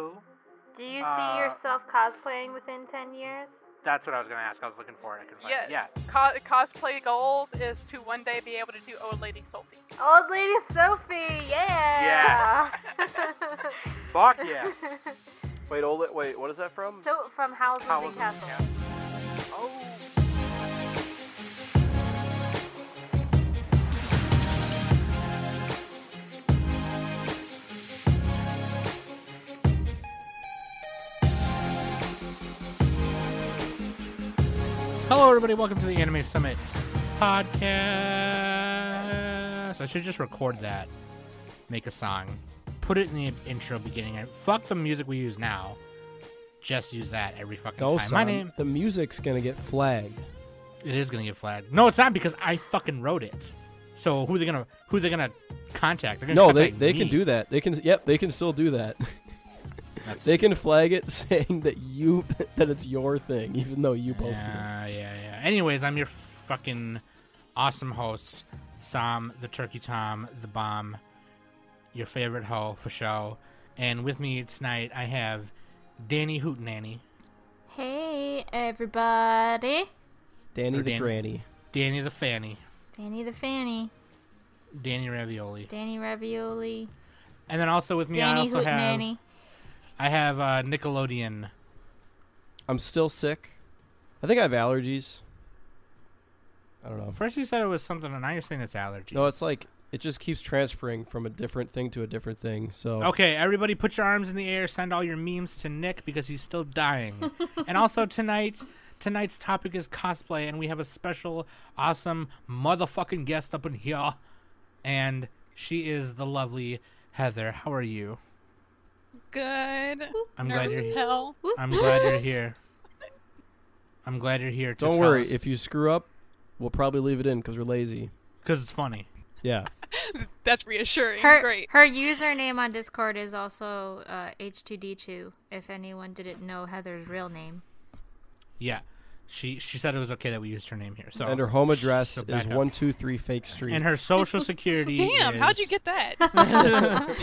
who. Do you see Uh, yourself cosplaying within 10 years? That's what I was gonna ask. I was looking for it. I couldn't find Yes. it. Yeah. Co- cosplay goals is to one day be able to do Old Lady Sophie. Old Lady Sophie, yeah! Yeah Fuck yeah. Wait, hold it. Wait, what is that from? so, from Howl's Howl's Moving Castle. Castle. Oh. Hello, everybody. Welcome to the Anime Summit podcast. I should just record that, make a song, put it in the intro beginning, and fuck the music we use now. Just use that every fucking No, time. son. My name. The music's gonna get flagged. It is gonna get flagged. No, it's not because I fucking wrote it. So who are they gonna who are they gonna contact? They're gonna No, they, contact they me. can do that. They can. Yep, they can still do that. That's- They can flag it saying that you that it's your thing, even though you posted it. Yeah, yeah, yeah. Anyways, I'm your fucking awesome host, Sam, the Turkey Tom, the Bomb, your favorite hoe for show. And with me tonight, I have Danny Hootenanny, Hey, everybody. Danny Or the Dan- granny. Danny the Fanny, Danny the Fanny. Danny Ravioli, Danny Ravioli. and then also with me, I Danny also have Hootenanny. I have uh, Nickelodeon. I'm still sick. I think I have allergies. I don't know. First, you said it was something, and now you're saying it's allergies. No, it's like it just keeps transferring from a different thing to a different thing. So Okay, everybody put your arms in the air, send all your memes to Nick because he's still dying. and also tonight tonight's topic is cosplay and we have a special awesome motherfucking guest up in here. And she is the lovely Heather. How are you? Good. I'm glad Nervous you're as here. hell. I'm glad you're here. I'm glad you're here to don't tell worry. us- If you screw up, we'll probably leave it in because we're lazy. cuz it's funny. Yeah. That's reassuring. Her, Great. her username on Discord is also uh, H2D2, if anyone didn't know Heather's real name. Yeah. She she said it was okay that we used her name here. So and her home address so is up. one two three Fake Street. and her social security Damn, how'd you is- get that?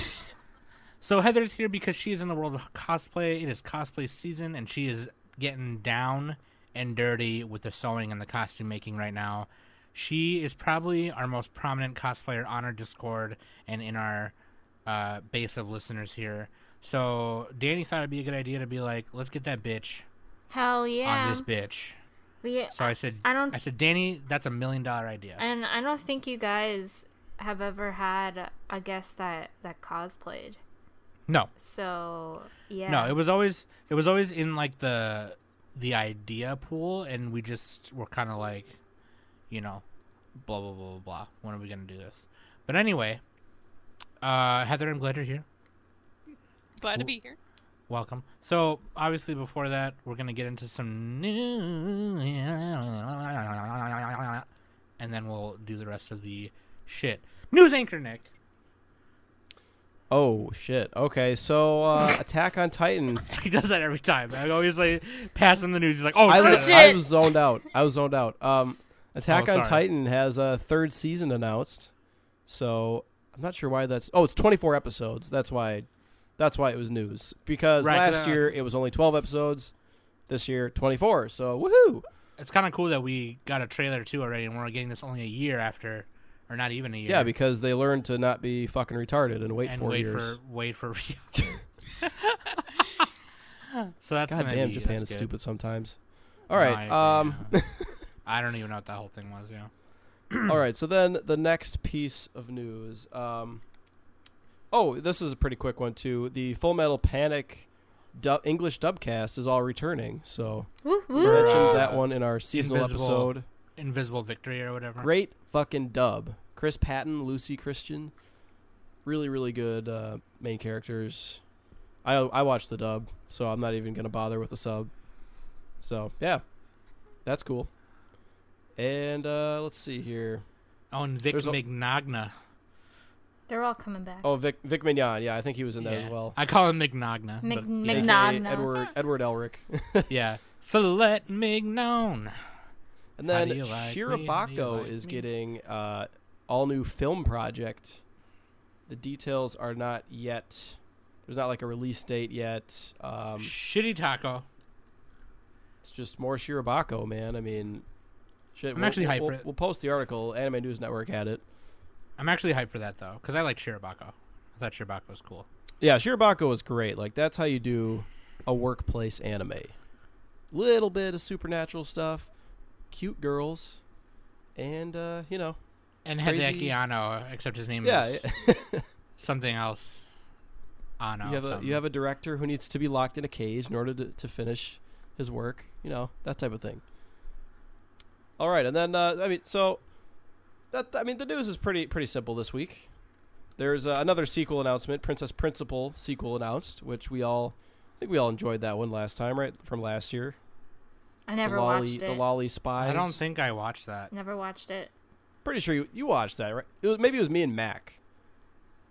So Heather's here because she's in the world of cosplay. It is cosplay season, and she is getting down and dirty with the sewing and the costume making right now. She is probably our most prominent cosplayer on our Discord and in our uh, base of listeners here. So Danny thought it'd be a good idea to be like, let's get that bitch Hell yeah. on this bitch. We, So I said, I don't I said, Danny, that's a million dollar idea. and I don't think you guys have ever had a guest that that cosplayed. No, So yeah. No, it was always it was always in like the the idea pool, and we just were kind of like, you know, blah blah blah blah blah. When are we gonna do this? But anyway, uh, Heather, I'm glad you're here. Glad to be here. Welcome. So obviously, before that, we're gonna get into some news, and then we'll do the rest of the shit. News anchor Nick. Oh shit. Okay, so uh, Attack on Titan. He does that every time. I always like pass him the news. He's like, "Oh I, shit!" was, I was zoned out. I was zoned out. Um, Attack Oh, on. Titan has a third season announced, so I'm not sure why that's. Oh, it's 24 episodes. That's why. That's why it was news because Right, last year it was only 12 episodes. This year 24. So woohoo! It's kind of cool that we got a trailer too already, and we're getting this only a year after, or not even a year. Yeah, because they learn to not be fucking retarded and wait and four wait years. for wait for. so that's God damn, be, Japan is good. stupid sometimes. All right. No. I um. yeah. I don't even know what that whole thing was. Yeah. All right, so then the next piece of news. Um, oh, this is a pretty quick one too. The Full Metal Panic du- English dubcast is all returning. So Woo, we mentioned that one in our seasonal Invisible episode. Invisible Victory or whatever. Great fucking dub. Chris Patton, Lucy Christian, really really good uh, main characters. I I watched the dub, so I'm not even gonna bother with the sub. So yeah, that's cool. And uh, let's see here. Oh, and Vic There's a- Mignogna. They're all coming back. Oh, Vic Vic Mignon. Yeah, I think he was in that Yeah. as well. I call him Mignogna. Mig- but Mig- yeah. AKA Mignon. Edward Edward Elric. yeah. Filet Mignon. And then like me? How do you Shirobako like is me? getting uh, all new film project. The details are not yet There's not like a release date yet. Um, Shitty taco. it's just more Shirobako, man. I mean, shit. I'm we'll- actually hyped we'll, for it. We'll post the article. Anime News Network had it. I'm actually hyped for that though, because I like Shirobako. I thought Shirobako was cool. Yeah, Shirobako was great. Like that's how you do a workplace anime. Little bit of supernatural stuff, cute girls, and uh, you know, And Crazy- Anno, except his name yeah, is something else. Anno. you have a you have a director who needs to be locked in a cage in order to, to finish his work. You know that type of thing. All right, and then uh, I mean, so that I mean, the news is pretty pretty simple this week. There's uh, another sequel announcement, Princess Principal sequel announced, which we all I think we all enjoyed that one last time, right? From last year. I never the lolly, watched The lolly spies. I don't think I watched that. Never watched it. Pretty sure you, you watched that, right? It was, maybe it was me and Mac,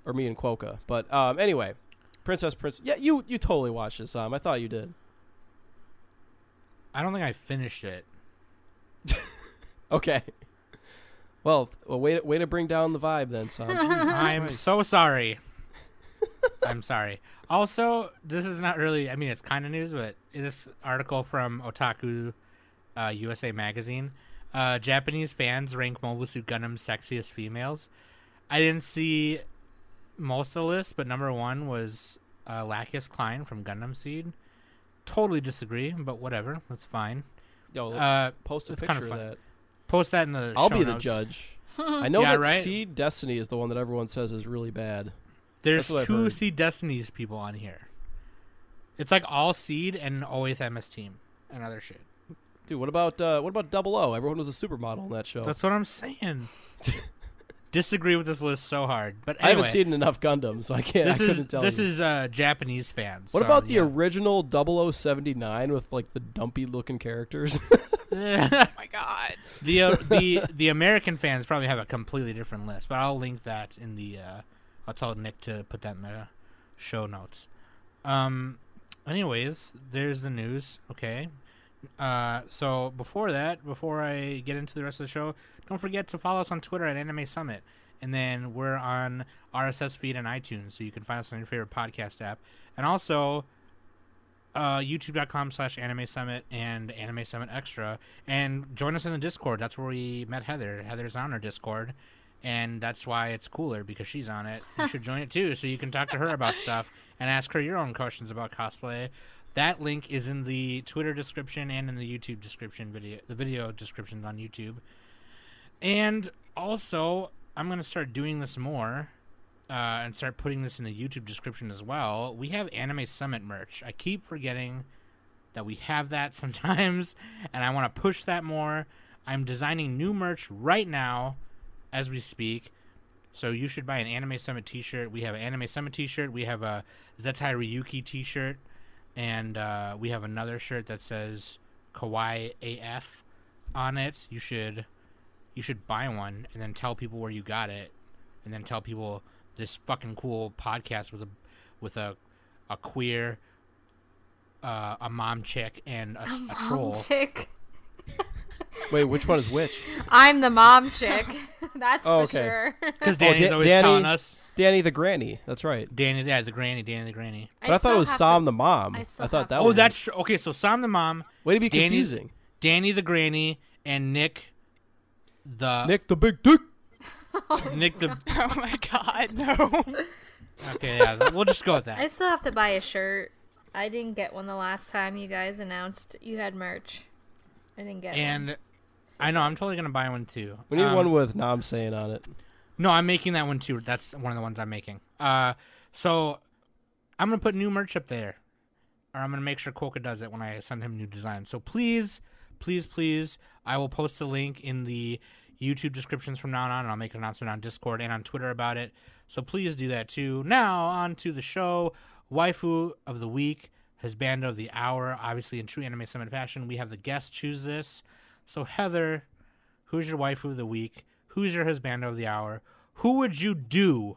or me and Quoka. But um, anyway, Princess Prince. Yeah, you you totally watched this. Um, I thought you did. I don't think I finished it. Okay. Well, th- well, way to, way to bring down the vibe then, Sam. I'm so sorry. I'm sorry. Also, this is not really. I mean, it's kind of news, but this article from Otaku uh, USA magazine. Uh, Japanese fans rank Mobile Suit Gundam's sexiest females. I didn't see most of the list, but number one was uh, Lacus Clyne from Gundam Seed. Totally disagree, but whatever. That's fine. Yo, Uh, post a it's picture kinda fun. that. post that in the. I'll show be the notes. judge. I know Yeah, that right? Seed Destiny is the one that everyone says is really bad. There's That's what I've two. Seed Destinies people on here. It's like all Seed and always MS Team and other shit. Dude, what about uh, what about Double O? Everyone was a supermodel in that show. That's what I'm saying. Disagree with this list so hard, but I haven't seen enough Gundam, so I can't. this I is couldn't tell this you. is uh, Japanese fans. What so, about the yeah. original 0079 with like the dumpy looking characters? Oh my god. the uh, the the American fans probably have a completely different list, but I'll link that in the. Uh, I'll tell Nick to put that in the show notes. Um. Anyways, there's the news. Okay. Uh. So before that, before I get into the rest of the show, don't forget to follow us on Twitter at Anime Summit, and then we're on RSS feed and iTunes, so you can find us on your favorite podcast app, and also. Uh, youtube.com slash anime summit and anime summit extra and join us in the discord that's where we met heather heather's on our discord and that's why it's cooler because she's on it. You should join it too so you can talk to her about stuff and ask her your own questions about cosplay. That link is in the twitter description and in the youtube description video the video description on youtube. And also i'm going to start doing this more uh, and start putting this in the youtube description as well. We have anime summit merch. I keep forgetting that we have that sometimes and i want to push that more. I'm designing new merch right now as we speak. So you should buy an anime summit t-shirt. We have an anime summit t-shirt. We have a zettai ryouiki t-shirt. And uh, we have another shirt that says kawaii af on it. You should you should buy one and then tell people where you got it. And then tell people this fucking cool podcast with a with a a queer uh, a mom chick and a troll Mom chick. Wait, which one is which? I'm the mom chick. That's Oh, for okay. sure. because Danny's Da- always Danny- telling us Danny the granny. That's right. Danny yeah the granny Danny the granny But I, thought it was Sam to- the mom. I I, thought have that oh was that's tr- okay so Sam the mom way to be Danny- confusing. Danny the granny and Nick the Nick the big dick. Nick the Oh my god, no. okay yeah we'll just go with that. I still have to buy a shirt. I didn't get one the last time you guys announced you had merch. I didn't get one. and I know I'm totally gonna buy one too We need Um, one with Nam saying on it. No, I'm making that one too. That's one of the ones I'm making. Uh, so I'm gonna put new merch up there, or I'm gonna make sure Koka does it when I send him new designs. So please, please, please, I will post a link in the YouTube descriptions from now on, and I'll make an announcement on Discord and on Twitter about it. So please do that too. Now on to the show. Waifu of the week, husband of the hour. Obviously, in true anime summit fashion, we have the guest choose this. So Heather, who's your waifu of the week? Who's your husband of the hour? Who would you do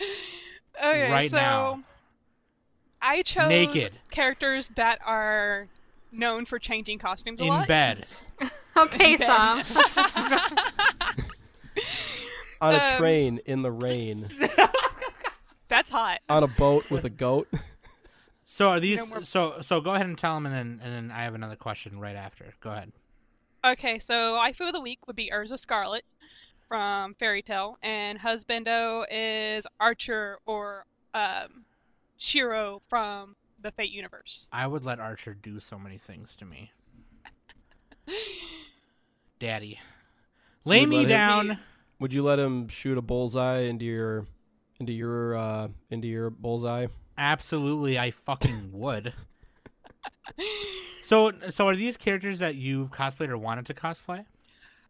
Okay, right so now? I chose Naked. characters that are known for changing costumes a in lot. bed? okay, bed. Sam. On a Um, train in the rain. That's hot. on a boat with a goat. So are these? more- so so go ahead and tell them, and then and then I have another question right after. Go ahead. Okay, so waifu of the week would be Erza Scarlet from Fairy Tail, and husbando is Archer or um, Shiro from the Fate universe. I would let Archer do so many things to me. Daddy, lay You'd me let him- down. Would you let him shoot a bullseye into your into your uh into your bullseye? Absolutely, I fucking would. So, so are these characters that you've cosplayed or wanted to cosplay?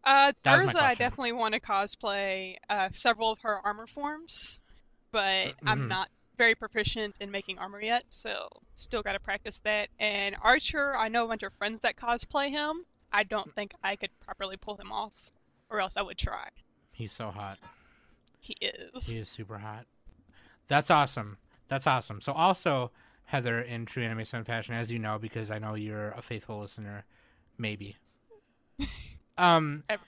Uh, That Erza, I definitely want to cosplay uh, several of her armor forms, but Mhm. I'm not very proficient in making armor yet, so still got to practice that. And Archer, I know a bunch of friends that cosplay him. I don't think I could properly pull him off, or else I would try. He's so hot. He is. He is super hot. That's awesome. That's awesome. So also, Heather, in true anime sun fashion, as you know, because I know you're a faithful listener, maybe. um, Ever.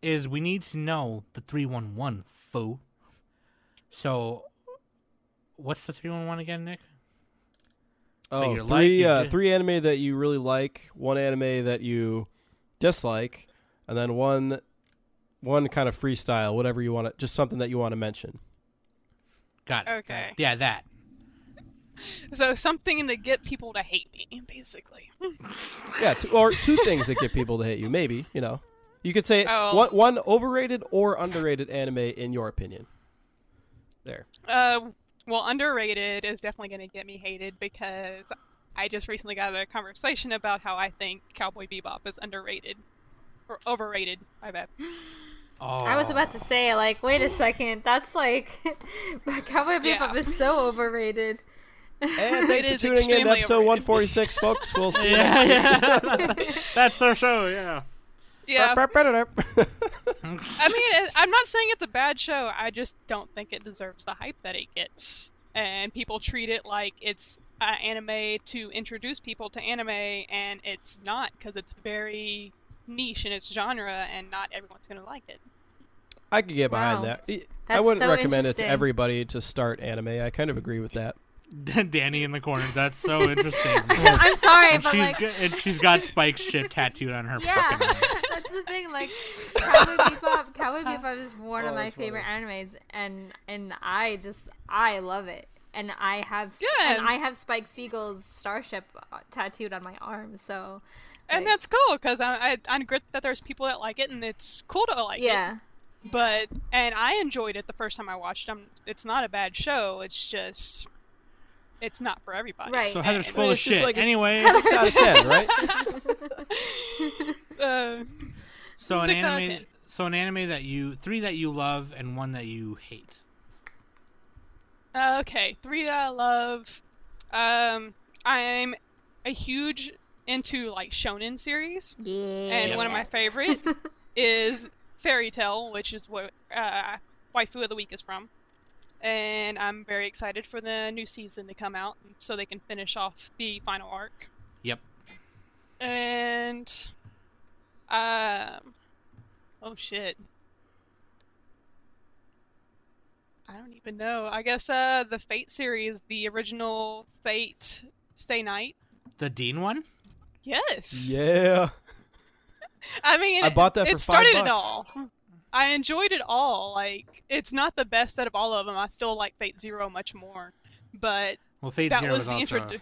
is we need to know the three one one foo. So, what's the three one one again, Nick? So Oh, you're three like- uh, you- three anime that you really like, one anime that you dislike, and then one one kind of freestyle, whatever you want to, just something that you want to mention. Got it. Okay. Yeah, that. So something to get people to hate me, basically. Yeah, two, or two things that get people to hate you. Maybe you know, you could say Oh. one one overrated or underrated anime in your opinion. There. Uh, well, underrated is definitely going to get me hated because I just recently got a conversation about how I think Cowboy Bebop is underrated or overrated. My bad. Oh, I was about to say, like, wait a second, that's like, Cowboy Bebop Yeah. is so overrated. And thanks for tuning in to episode overrated. 146, folks. We'll see you next yeah. That's their show. Yeah. Yeah, week. I mean, I'm not saying it's a bad show. I just don't think it deserves the hype that it gets, and people treat it like it's uh, anime to introduce people to anime, and it's not because it's very niche in its genre, and not everyone's going to like it. I could get behind Wow. that. I- I wouldn't so recommend it to everybody to start anime. I kind of agree with that. Danny in the corner. That's so interesting. I'm sorry, and but she's like, go- and she's got Spike's shit tattooed on her yeah, fucking that's the thing. Like, Cowboy Bebop, Cowboy Bebop is one Oh, of my that's funny. favorite animes, and and I just I love it, and I have Sp- Yeah. and I have Spike Spiegel's starship uh, tattooed on my arm, so And Like- that's cool because I, I I'm great that there's people that like it, and it's cool to like it. yeah, But and I enjoyed it the first time I watched them. It's not a bad show. It's just it's not for everybody. Right. So Heather's And- full of it's just shit. like anyway, Six out of ten, right? Uh, so an six out anime. So an anime that you three that you love and one that you hate. okay, three that I love. Um, I'm a huge into like shonen series, yeah. and one of my favorite is Fairy Tail, which is what uh, Waifu of the Week is from. And I'm very excited for the new season to come out so they can finish off the final arc. Yep. And um oh shit. I don't even know. I guess uh the Fate series, the original Fate Stay Night. The Deen one. Yes. yeah. I mean, I bought that it for five started it bucks. all. I enjoyed it all. Like, it's not the best out of all of them. I still like Fate Zero much more, but Well, Fate that Zero was, was, the introdu-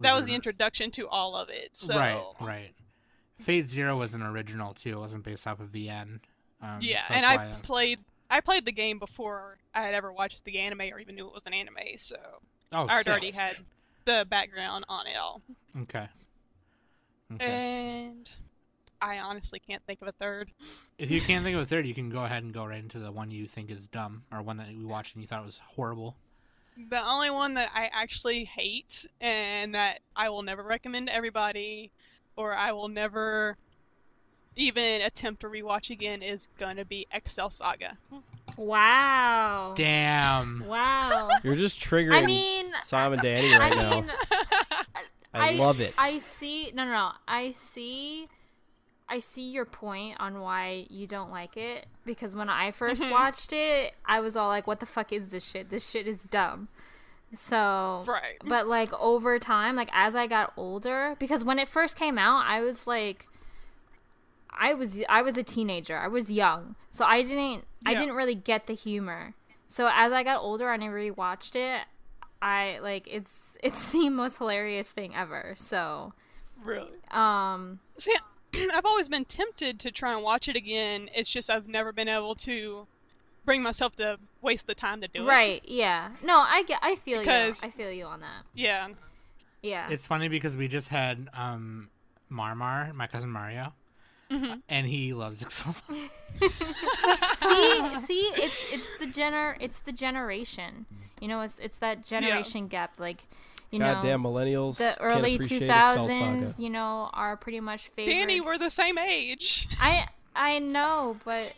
that was the introduction to all of it. So right, right. Fate Zero was an original too. It wasn't based off of VN. Um, yeah, so and I uh, played I played the game before I had ever watched the anime or even knew it was an anime. So Oh, I already had the background on it all. Okay. Okay. And I honestly can't think of a third. if you can't think of a third, you can go ahead and go right into the one you think is dumb or one that we watched and you thought was horrible. The only one that I actually hate and that I will never recommend to everybody or I will never even attempt to rewatch again is gonna be Excel Saga. wow, Damn. wow. You're just triggering I mean, Sam and Danny right I now. mean, I, love it. I see. No, no, no. I see I see your point on why you don't like it because when I 1st Mhm. watched it, I was all like, "What the fuck is this shit? This shit is dumb." So, Right. but like over time, like as I got older, because when it first came out, I was like, I was I was a teenager. I was young, so I didn't I didn't really get the humor. So as I got older and I rewatched it, I like it's it's the most hilarious thing ever. So, Really? um, See, I've always been tempted to try and watch it again. It's just I've never been able to bring myself to waste the time to do it. right, yeah. No, I get I feel Because- you. I feel you on that. Yeah. Yeah. It's funny because we just had um Marmar, my cousin Mario, Mhm. and he loves Excel. see, see, it's it's the gener it's the generation. You know, it's it's that generation gap. Like, you know, Goddamn millennials. the early appreciate two Excel thousands. Saga. You know, are pretty much favorite. Danny, we're the same age. I I know, but I, I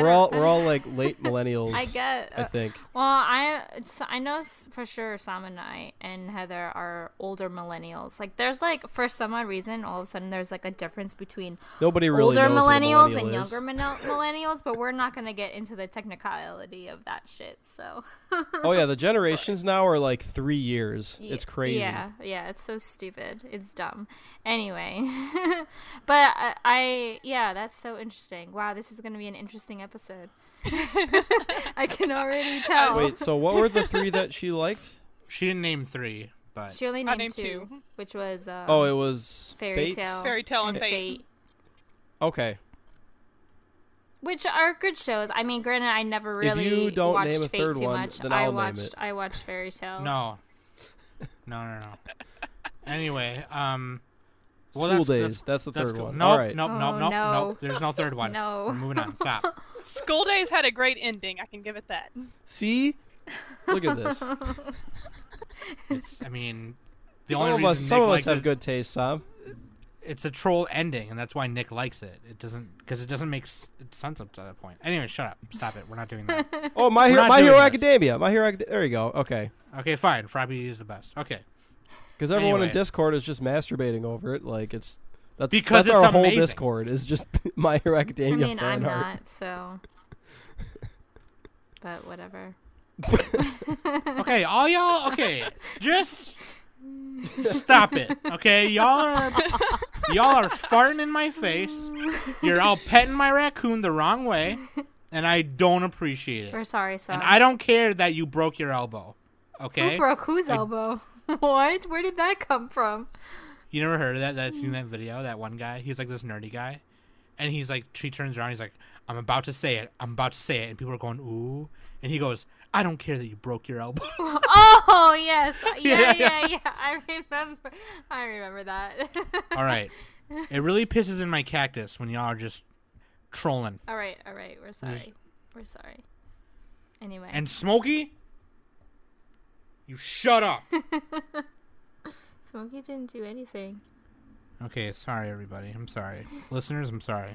We're all we're all like late millennials. I get. I uh, think. Well, I it's, I know for sure Sam and I and Heather are older millennials. Like, there's like for some odd reason, all of a sudden there's like a difference between Nobody really older knows what a millennials millennial and younger millenn- millennials, but we're not gonna get into the technicality of that shit. So. Oh yeah, the generations now are like three years. Ye- It's crazy. Yeah, yeah, it's so stupid. It's dumb. Anyway, but I, I, yeah, that's so interesting. Wow, this is gonna be an interesting episode. I can already tell. Wait, so what were the three that she liked? She didn't name three, but she only named named two, two. which was um, Oh, it was Fairy Fate? Tale, Fairy Tail and and Fate. Okay. which are good shows. I mean, granted, I never really if you don't watched name a Fate third too one, much. then I I'll name watched, it. I watched Fairy Tail. no, no, no, no. Anyway, um, well, School that's- days. that's- That's, the that's third cool. one. Nope, All right. nope, Oh, nope, nope, no. nope. There's no third one. No. We're moving on. Stop. School Days had a great ending. I can give it that. See? Look at this. It's. I mean, the some only of us, some Nick of us have it- good taste, Sam. It's a troll ending, and that's why Nick likes it. It doesn't because it doesn't make sense up to that point. Anyway, shut up. Stop it. We're not doing that. Oh, my We're hero, my hero this. academia. My hero. Acad- there you go. Okay. okay, fine. Frabby is the best. Okay. Because everyone Anyway. in Discord is just masturbating over it. Like it's that's Because that's it's our whole. Discord is just my hero I academia mean, fan I'm art. not, so. But whatever. Okay, all y'all. Okay, just stop it. Okay, y'all are y'all are farting in my face. You're all petting my raccoon the wrong way, and I don't appreciate it. We're sorry, son. And I don't care that you broke your elbow. Okay, Who broke whose I- elbow? what? Where did that come from? you never heard of that? That seen hmm. that video? That one guy. He's like this nerdy guy, and he's like he turns around. He's like, "I'm about to say it. I'm about to say it," and people are going, "Ooh," and he goes, "I don't care that you broke your elbow." Oh yes, yeah, Yeah, yeah, yeah. yeah. I remember. I remember that. all right, it really pisses in my cactus when y'all are just trolling. all right, all right. We're sorry. We're sorry. Anyway. And Smokey, you shut up. Smokey didn't do anything. okay, sorry everybody. I'm sorry, listeners. I'm sorry.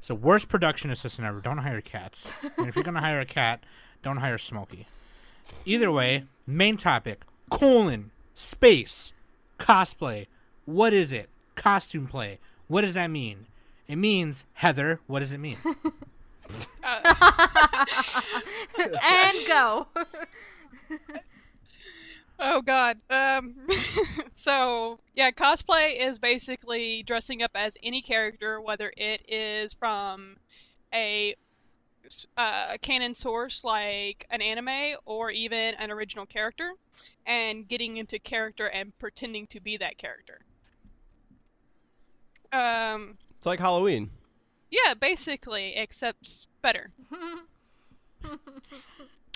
So worst production assistant ever. Don't hire cats. And if you're gonna hire a cat, don't hire Smokey. Either way, main topic: colon space cosplay. What is it? Costume play. What does that mean? It means Heather. What does it mean? and go. Oh God. Um. so yeah, cosplay is basically dressing up as any character, whether it is from a uh, canon source like an anime or even an original character, and getting into character and pretending to be that character. Um. It's like Halloween. Yeah, basically, except better.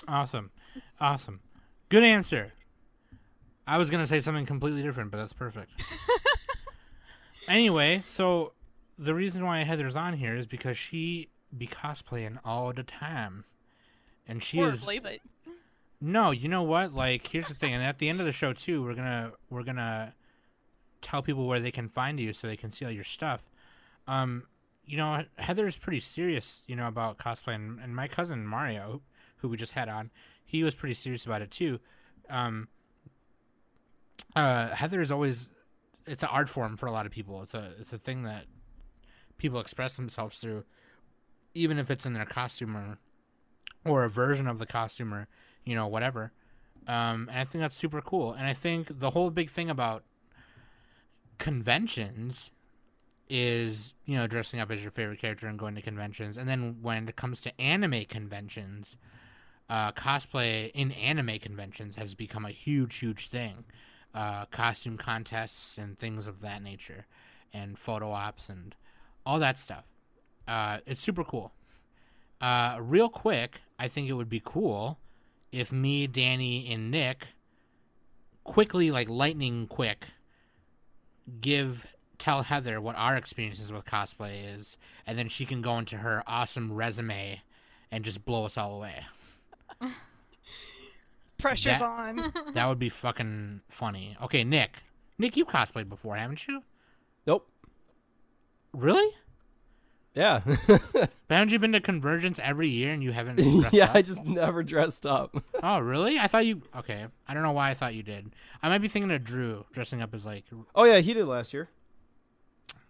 Awesome. Awesome. Good answer. I was going to say something completely different, but that's perfect. anyway, so the reason why Heather's on here is because she be cosplaying all the time. And she is. No, you know what? Like here's the thing, and at the end of the show too, we're going to we're to tell people where they can find you so they can see all your stuff. Um you know, Heather is pretty serious, you know, about cosplay, and, and my cousin Mario, who we just had on, he was pretty serious about it too. Um, uh, Heather is always, it's an art form for a lot of people. It's a, it's a thing that people express themselves through, even if it's in their costume or, or a version of the costume or you know whatever. Um, and I think that's super cool. And I think the whole big thing about conventions is you know dressing up as your favorite character and going to conventions and then when it comes to anime conventions uh, cosplay in anime conventions has become a huge huge thing uh, costume contests and things of that nature and photo ops and all that stuff uh, it's super cool uh, real quick i think it would be cool if me danny and nick quickly like lightning quick give tell Heather what our experiences with cosplay is, and then she can go into her awesome resume and just blow us all away. Pressure's That- on. That would be fucking funny. Okay, Nick. Nick, you cosplayed before, haven't you? Nope. Really? Yeah. But haven't you been to Convergence every year and you haven't? dressed yeah, up? I just never dressed up. Oh, really? I thought you. Okay, I don't know why I thought you did. I might be thinking of Drew dressing up as like. Oh yeah, he did last year.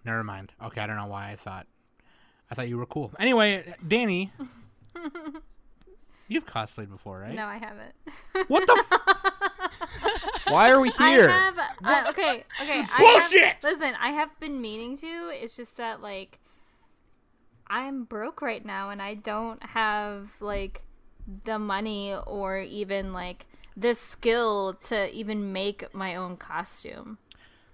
Never mind. Okay, I don't know why I thought. I thought you were cool. Anyway, Danny, you've cosplayed before, right? No, I haven't. What the? F- Why are we here? I have. I, okay, okay. I Bullshit! Have, listen, I have been meaning to. It's just that like, I'm broke right now, and I don't have like the money or even like the skill to even make my own costume.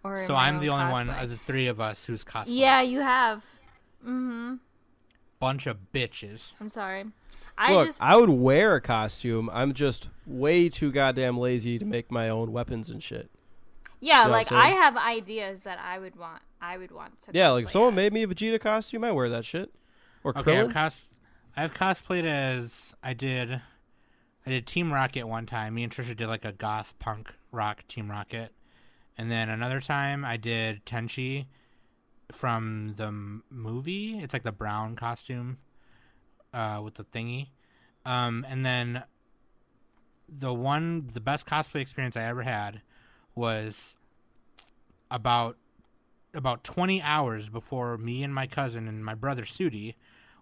Or so I'm the only one of the three of us who's cosplayed. Yeah, you have. Mm-hmm. Bunch of bitches. I'm sorry. I Look, just I would wear a costume. I'm just way too goddamn lazy to make my own weapons and shit. yeah, know like I'm I saying? have ideas that I would want. I would want to. Yeah, like if someone as. made me a Vegeta costume, I wear that shit. Or Okay, I've cos. I've cosplayed as I did. I did Team Rocket one time. Me and Trisha did like a goth punk rock Team Rocket, and then another time I did Tenchi from the movie. It's like the brown costume, uh, with the thingy. Um, and then the one, the best cosplay experience I ever had was about about 20 hours before me and my cousin and my brother Sudi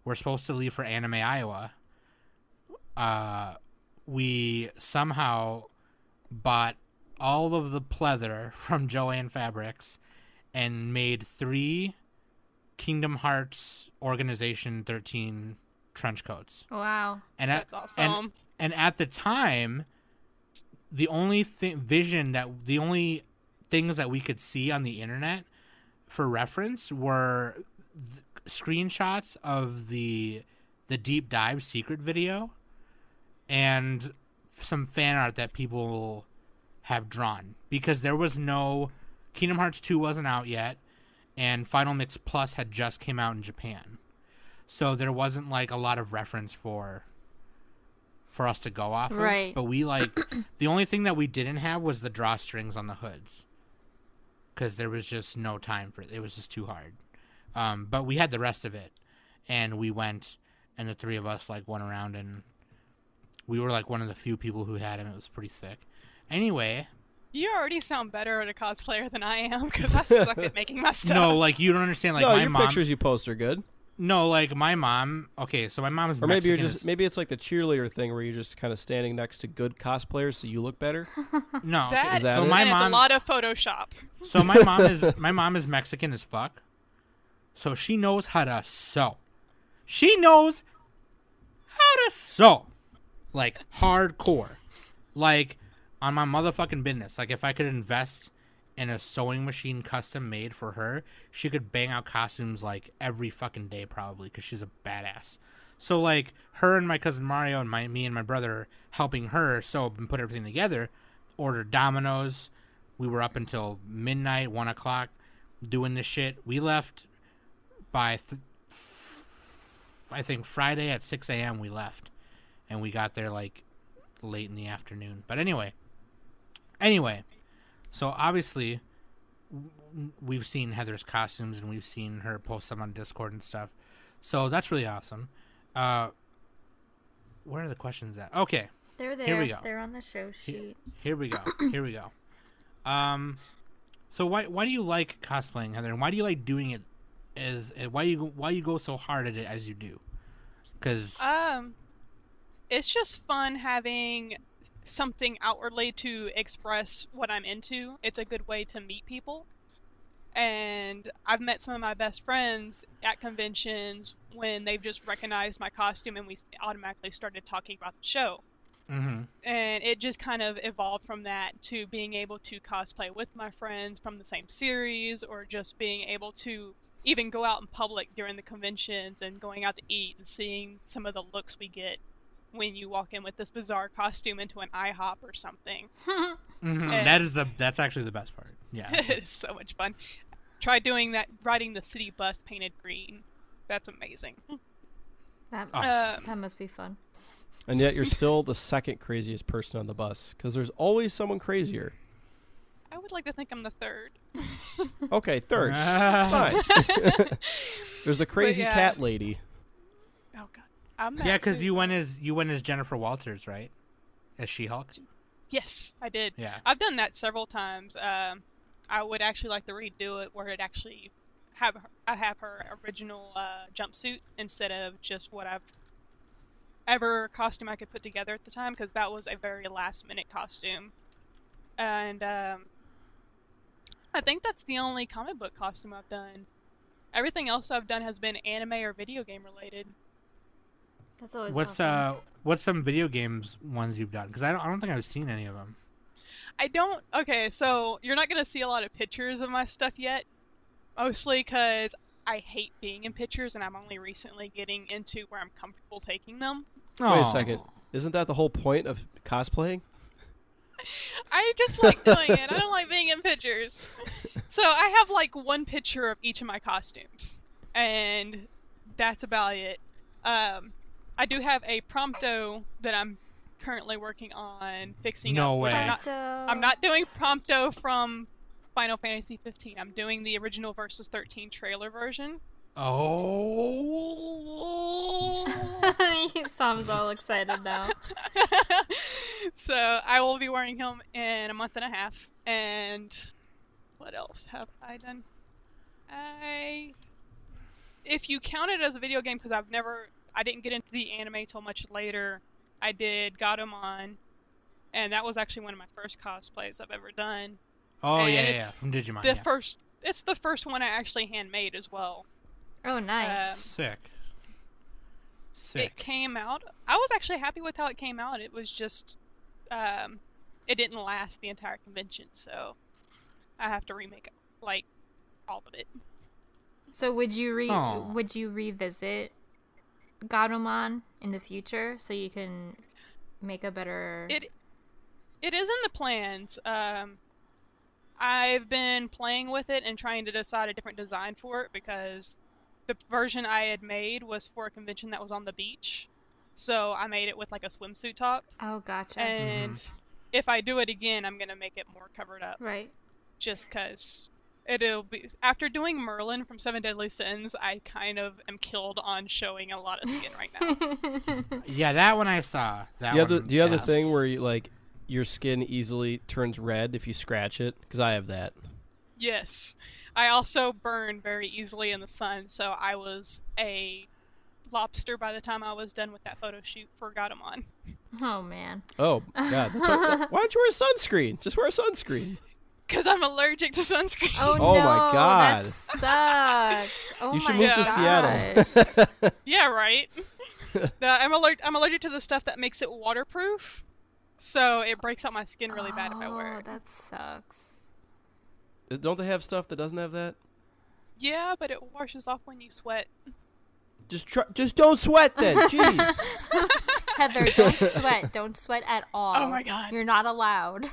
were supposed to leave for Anime Iowa. Uh, we somehow bought all of the pleather from Jo-Ann Fabrics and made three Kingdom Hearts Organization 13 trench coats. Wow. And at, That's and- awesome. and at the time the only th- vision that the only things that we could see on the internet for reference were th- screenshots of the the deep dive secret video and some fan art that people have drawn because there was no Kingdom Hearts 2 wasn't out yet and Final Mix Plus had just came out in Japan. So there wasn't like a lot of reference for for us to go off Right. of. But we like the only thing that we didn't have was the drawstrings on the hoods. Cuz there was just no time for it. It was just too hard. Um, but we had the rest of it and we went and the three of us like went around and we were like one of the few people who had him. It was pretty sick. Anyway, You already sound better at a cosplayer than I am because I suck at making my stuff. no, like you don't understand. Like no, my your mom. pictures you post are good. No, like my mom. Okay, so my mom is Or maybe you're just maybe it's like the cheerleader thing where you're just kind of standing next to good cosplayers so you look better. no. okay, That, that so it? my and it's a lot of Photoshop. So my mom is my mom is Mexican as fuck. So she knows how to sew. She knows how to sew. Like hardcore. Like on my motherfucking business. Like if I could invest in a sewing machine custom made for her, she could bang out costumes like every fucking day probably cuz she's a badass. So like her and my cousin Mario and my me and my brother helping her sew and put everything together, ordered dominoes. We were up until midnight, one o'clock, doing this shit. We left by, th- I think Friday at six a.m. We left, and we got there like late in the afternoon. But anyway, anyway, so obviously we've seen Heather's costumes and we've seen her post them on Discord and stuff. So that's really awesome. Uh, where are the questions at? Okay. They're there. Here we go. They're on the show sheet. Here we go. Here we go. Um, so why why do you like cosplaying, Heather? And why do you like doing it is uh, why you why you go so hard at it as you do? Because Um, it's just fun having something outwardly to express what I'm into. It's a good way to meet people. And I've met some of my best friends at conventions when they've just recognized my costume and we automatically started talking about the show. hmm And it just kind of evolved from that to being able to cosplay with my friends from the same series or just being able to even go out in public during the conventions and going out to eat and seeing some of the looks we get when you walk in with this bizarre costume into an IHOP or something. hmm And- that is the that's actually the best part. Yeah. it's so much fun. Try doing that, riding the city bus painted green. That's amazing. That Awesome. Um, that must be fun. And yet you're still the second craziest person on the bus because there's always someone crazier. I would like to think I'm the third. Okay, third. Fine. there's the crazy yeah. cat lady. I'm yeah, because you went as you went as Jennifer Walters, right? As She-Hulk. Yes, I did. Yeah. I've done that several times. Um, I would actually like to redo it where it actually have her, I have her original uh, jumpsuit instead of just what I've ever costume I could put together at the time because that was a very last minute costume, and um, I think that's the only comic book costume I've done. Everything else I've done has been anime or video game related. That's always What's awesome. uh what's some video games ones you've done? Because I don't I don't think I've seen any of them. I don't. Okay, so you're not gonna see a lot of pictures of my stuff yet, mostly because I hate being in pictures, and I'm only recently getting into where I'm comfortable taking them. Wait a second. Isn't that the whole point of cosplaying? I just like doing it. I don't like being in pictures. So I have like one picture of each of my costumes, and that's about it. Um, I do have a prompto that I'm currently working on fixing. No up, which way. I'm not, I'm not doing Prompto from Final Fantasy 15. I'm doing the original Versus 13 trailer version. Oh. Sam's all excited now. so I will be wearing him in a month and a half. And what else have I done? I, if you count it as a video game, because I've never, I didn't get into the anime till much later. I did Gatomon, and that was actually one of my first cosplays I've ever done. oh And yeah, yeah, it's from Digimon. The yeah. first, it's the first one I actually handmade as well. Oh, nice. Um, Sick. It came out. I was actually happy with how it came out. It was just, um, it didn't last the entire convention, so I have to remake it, like all of it. so would you re Aw. would you revisit Gatomon in the future so you can make a better It, it is in the plans. Um, I've been playing with it and trying to decide a different design for it because the version I had made was for a convention that was on the beach. So I made it with like a swimsuit top, Oh, gotcha. and if I do it again, I'm gonna make it more covered up. right. just because it'll be after doing Merlin from Seven Deadly Sins, I kind of am killed on showing a lot of skin right now. Yeah, that one I saw. That Do you have the one, Do you have the yes. thing where you like your skin easily turns red if you scratch it? Because I have that. yes, I also burn very easily in the sun, so I was a lobster by the time I was done with that photo shoot for Gatomon. oh man. Oh God! That's why, why don't you wear sunscreen? Just wear sunscreen. Because I'm allergic to sunscreen. Oh, Oh no, my God. That sucks. Oh You should my move to Seattle. yeah, right. No, I'm allergic. I'm allergic to the stuff that makes it waterproof, so it breaks out my skin really bad if I wear Oh, it. that sucks. Don't they have stuff that doesn't have that? Yeah, but it washes off when you sweat. Just try, just don't sweat then. Jeez. Heather, don't sweat. Don't sweat at oh all. Oh my God. You're not allowed.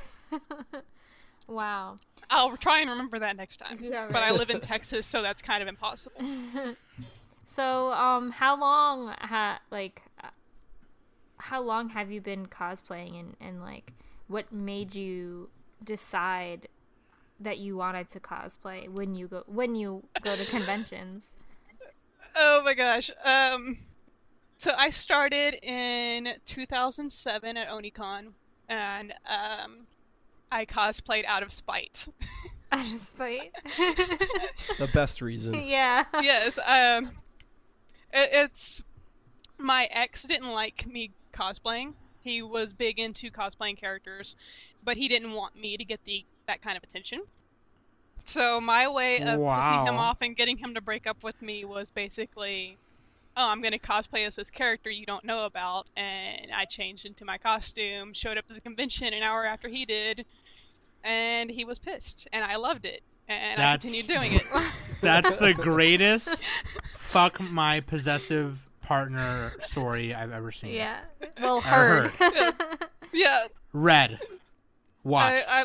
Wow. I'll try and remember that next time. Yeah, But I live in Texas, so that's kind of impossible. So, um, how long ha like, uh, how long have you been cosplaying, and and like, what made you decide that you wanted to cosplay when you go when you go to conventions? Oh my gosh. Um, so I started in 2007 at Onicon, and um, I cosplayed out of spite. Out of spite. The best reason. yeah. yes, um, it, it's my ex didn't like me cosplaying. He was big into cosplaying characters, but he didn't want me to get the that kind of attention. So my way of pissing him off and getting him to break up with me was basically, oh, I'm gonna cosplay as this character you don't know about, and I changed into my costume, showed up to the convention an hour after he did, and he was pissed, and I loved it, and I continued doing it. That's the greatest fuck my possessive partner story I've ever seen. Yeah. Well, Or heard. yeah, Read. Watched. I,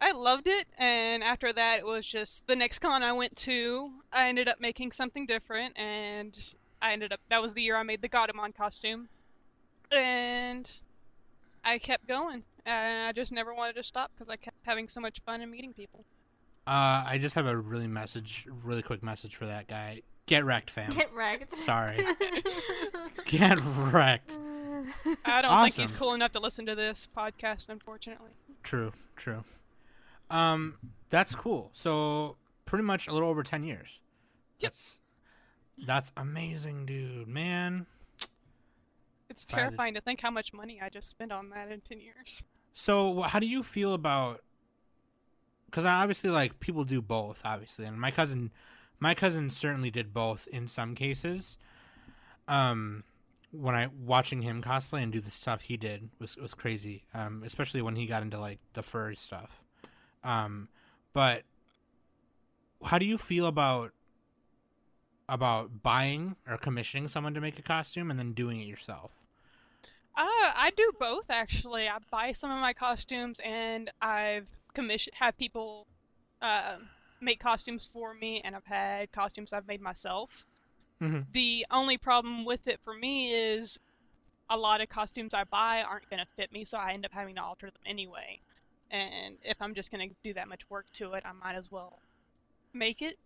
I I loved it, and after that, it was just the next con I went to. I ended up making something different, and I ended up that was the year I made the Godemon costume, and I kept going, and I just never wanted to stop because I kept having so much fun and meeting people. Uh, I just have a really message, really quick message for that guy. Get wrecked, fam. Get wrecked. Sorry. Get wrecked. I don't think he's cool enough to listen to this podcast, unfortunately. True, true. Um, that's cool. So pretty much a little over ten years. Yep. That's that's amazing, dude. Man. It's terrifying to think how much money I just spent on that in ten years. So how do you feel about? Because obviously, like people do both, obviously, and my cousin, my cousin certainly did both in some cases. Um, when I watching him cosplay and do the stuff he did was was crazy. Um, especially when he got into like the furry stuff. Um, but how do you feel about about buying or commissioning someone to make a costume and then doing it yourself? Uh, I do both actually. I buy some of my costumes, and I've commissioned have people uh, make costumes for me, and I've had costumes I've made myself. Mhm. The only problem with it for me is a lot of costumes I buy aren't going to fit me, so I end up having to alter them anyway. And if I'm just going to do that much work to it, I might as well make it.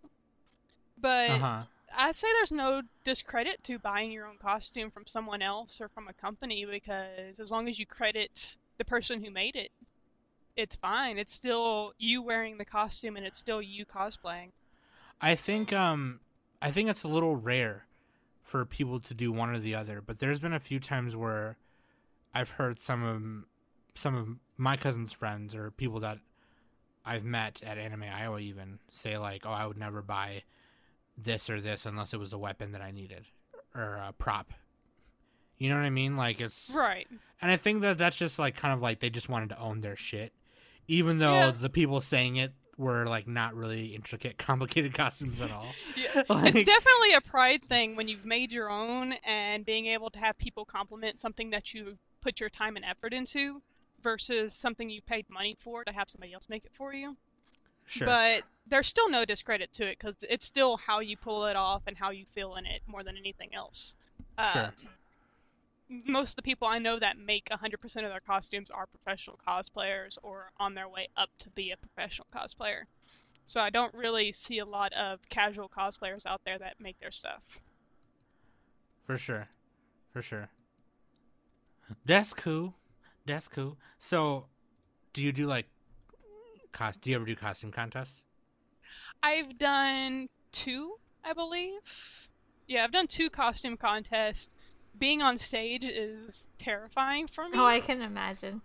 But Uh huh. I'd say there's no discredit to buying your own costume from someone else or from a company because as long as you credit the person who made it, it's fine. It's still you wearing the costume and it's still you cosplaying. I think um I think it's a little rare for people to do one or the other, but there's been a few times where I've heard some of some of my cousin's friends or people that I've met at Anime Iowa even say like, "Oh, I would never buy this or this unless it was a weapon that I needed or a prop." You know what I mean? Like it's Right. and I think that that's just like kind of like they just wanted to own their shit, even though Yeah. the people saying it were like not really intricate, complicated costumes at all. Yeah. Like- it's definitely a pride thing when you've made your own and being able to have people compliment something that you put your time and effort into versus something you paid money for to have somebody else make it for you. Sure. But there's still no discredit to it because it's still how you pull it off and how you feel in it more than anything else. Sure. Um, most of the people I know that make 100% of their costumes are professional cosplayers or on their way up to be a professional cosplayer. So I don't really see a lot of casual cosplayers out there that make their stuff. For sure. For sure. That's cool. That's cool. So, do you do like cost? Do you ever do costume contests? I've done two, I believe. Yeah, I've done two costume contests. Being on stage is terrifying for me. Oh, I can imagine.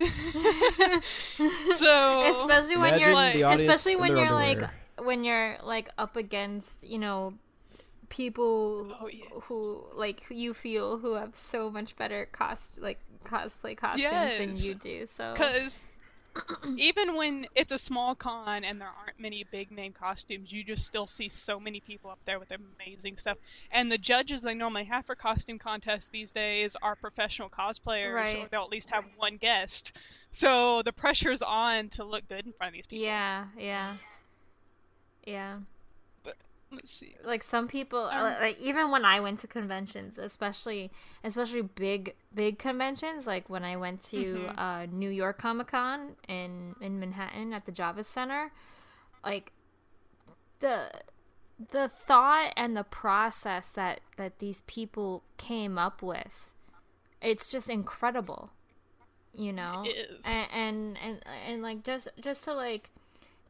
so especially when Imagine you're like- especially when you're like when you're like up against you know people Oh, yes. who like who you feel who have so much better cost like cosplay costumes than you do so Because even when it's a small con and there aren't many big name costumes, you just still see so many people up there with amazing stuff. And the judges they normally have for costume contests these days are professional cosplayers, or they'll at least have one guest. So the pressure's on to look good in front of these people. yeah yeah yeah Let's see. like some people Um, like even when i went to conventions especially especially big big conventions like when i went to Mhm. uh, new york comic-con in in manhattan at the javits center like the the thought and the process that that these people came up with it's just incredible you know It is. and and and, and like just just to like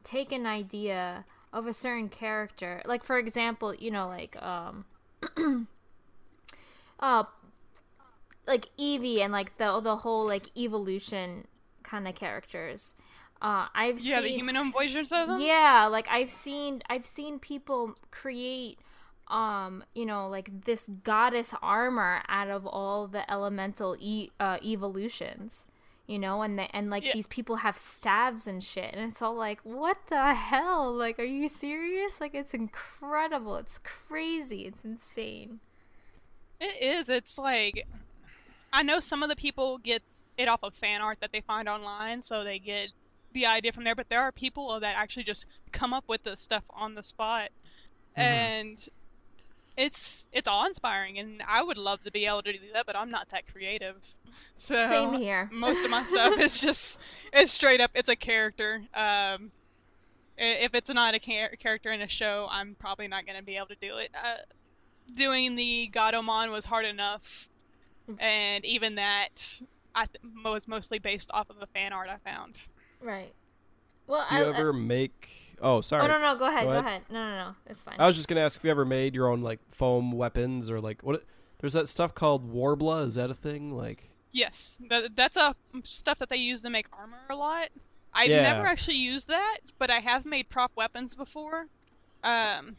take an idea of a certain character, like for example, you know, like um, uh, like Eevee and like the the whole like evolution kind of characters. Uh, I've seen Yeah, seen the human versions of them. yeah, like I've seen I've seen people create um, you know, like this goddess armor out of all the elemental e- uh, evolutions. You know, and the, and like Yeah. these people have stabs and shit, and it's all like, what the hell? Like, are you serious? Like, it's incredible. It's crazy. It's insane. It is. It's like I know some of the people get it off of fan art that they find online, so they get the idea from there. But there are people that actually just come up with the stuff on the spot, mm-hmm. and it's it's awe inspiring. And I would love to be able to do that, but I'm not that creative. So Same here. most of my stuff is just it's straight up. It's a character. Um, if it's not a char- character in a show, I'm probably not going to be able to do it. Uh, doing the Godomon was hard enough, and even that I th- was mostly based off of a fan art I found. Right. Well, Do you I, ever make? Oh, sorry. oh no no go ahead Go go ahead. ahead no no no it's fine. I was just gonna ask if you ever made your own like foam weapons or like what? There's that stuff called Worbla. Is that a thing? Like, Yes, that, that's a stuff that they use to make armor a lot. I've Yeah. never actually used that, but I have made prop weapons before. Um,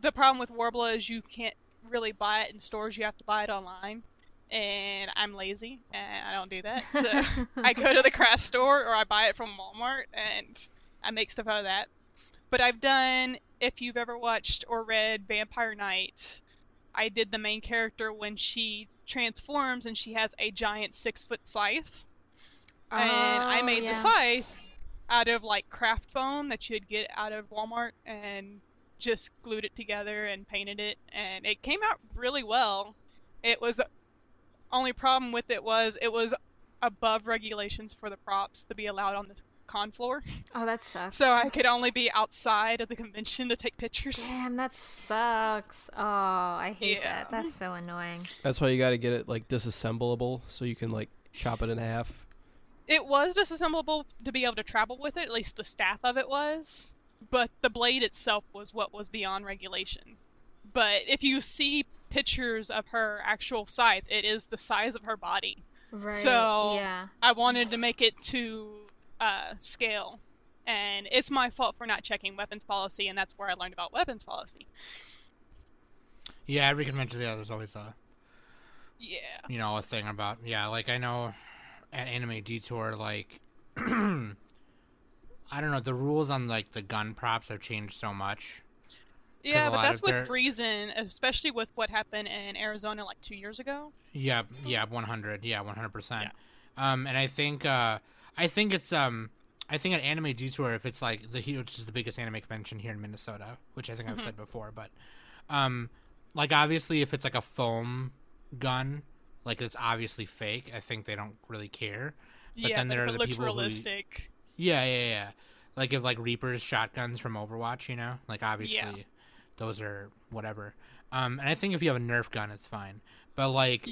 the problem with Worbla is you can't really buy it in stores; you have to buy it online. And I'm lazy, and I don't do that. So I go to the craft store or I buy it from Walmart, and I make stuff out of that. But I've done, if you've ever watched or read Vampire Knight, I did the main character when she transforms and she has a giant six foot scythe. Oh, and I Oh, made yeah. the scythe out of like craft foam that you'd get out of Walmart and just glued it together and painted it and it came out really well. It was only problem with it was it was above regulations for the props to be allowed on the con floor. Oh, that sucks. So I could only be outside of the convention to take pictures. Damn, that sucks. Oh, I hate Yeah. that. That's so annoying. that's why you got to get it like disassemblable so you can like chop it in half. It was disassemblable to be able to travel with it, at least the staff of it was. But the blade itself was what was beyond regulation. But if you see pictures of her actual size, it is the size of her body. Right. So- yeah. I wanted to make it to uh, scale. And it's my fault for not checking weapons policy, and that's where I learned about weapons policy. Yeah, every convention, yeah, there's always a Yeah. you know a thing about yeah. Like I know at Anime Detour, like I don't know, the rules on like the gun props have changed so much. Yeah, but that's with their- reason, especially with what happened in Arizona like two years ago. Yeah, yeah, one hundred, yeah, one hundred percent. Um, and I think, uh, I think it's um, I think at Anime Detour, if it's like the which is the biggest anime convention here in Minnesota, which I think I've said before, but, um, like obviously if it's like a foam gun, like it's obviously fake. I think they don't really care. But yeah, then there are the people who- realistic. Yeah, yeah, yeah. Like if like Reaper's shotguns from Overwatch, you know, like obviously those are whatever. Um, and I think if you have a Nerf gun, it's fine. But like,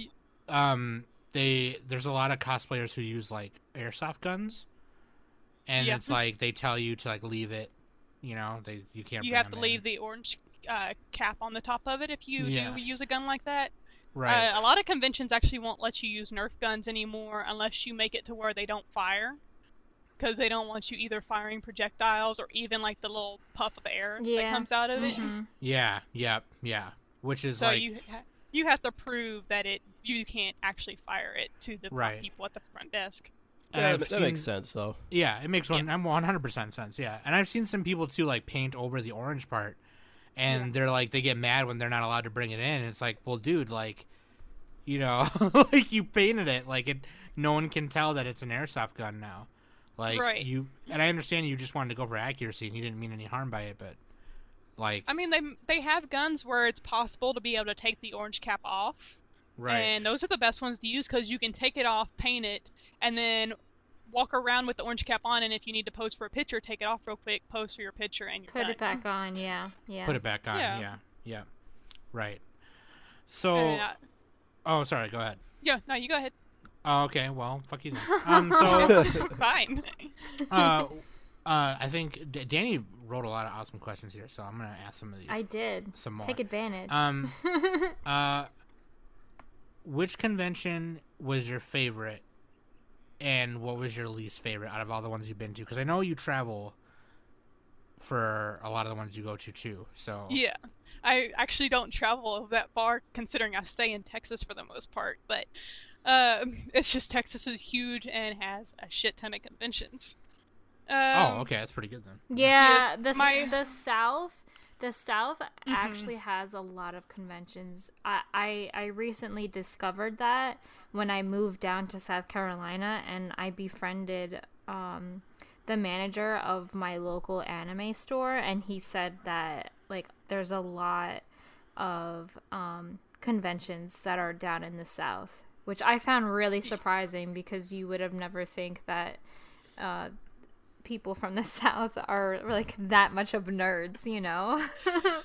um, they there's a lot of cosplayers who use like airsoft guns, and Yeah. it's like they tell you to like leave it. You know, they you can't. you have to them leave the orange uh, cap on the top of it if you Yeah. do use a gun like that. right. Uh, a lot of conventions actually won't let you use Nerf guns anymore unless you make it to where they don't fire. Because they don't want you either firing projectiles or even like the little puff of air that comes out of it. Mhm. yeah, yeah, yeah. Which is So like you ha- you have to prove that it you can't actually fire it to the Right. people at the front desk. and Yeah, I've that seen- makes sense though. Yeah, it makes one. I'm 100 percent sense. Yeah, and I've seen some people too like paint over the orange part, and they're like they get mad when they're not allowed to bring it in. It's like, well, dude, like, you know, like you painted it, like it. No one can tell that it's an airsoft gun now. Like Right. you, and I understand you just wanted to go for accuracy and you didn't mean any harm by it, but like, I mean, they they have guns where it's possible to be able to take the orange cap off, right, and those are the best ones to use because you can take it off, paint it, and then walk around with the orange cap on. And if you need to pose for a picture, take it off real quick, pose for your picture, and you're Put done. it back on. Yeah. Yeah. put it back on. Yeah, Yeah. yeah, right. So, And, uh, oh, sorry, go ahead. yeah, no, you go ahead. Oh, okay, well, fuck you then. Um, so. Fine. uh, Uh, I think D- Danny wrote a lot of awesome questions here, so I'm gonna ask some of these. I did. some more. Take advantage. Um, uh, which convention was your favorite, and what was your least favorite out of all the ones you've been to? Because I know you travel for a lot of the ones you go to too. So Yeah, I actually don't travel that far, considering I stay in Texas for the most part. But uh, it's just Texas is huge and has a shit ton of conventions. Um, oh, okay, that's pretty good then. yeah, Yes, the my- the South, the South Mm-hmm. actually has a lot of conventions. I, I I recently discovered that when I moved down to South Carolina, and I befriended um the manager of my local anime store, and he said that like there's a lot of um conventions that are down in the South, which I found really surprising because you would have never think that uh, people from the South are like that much of nerds, you know.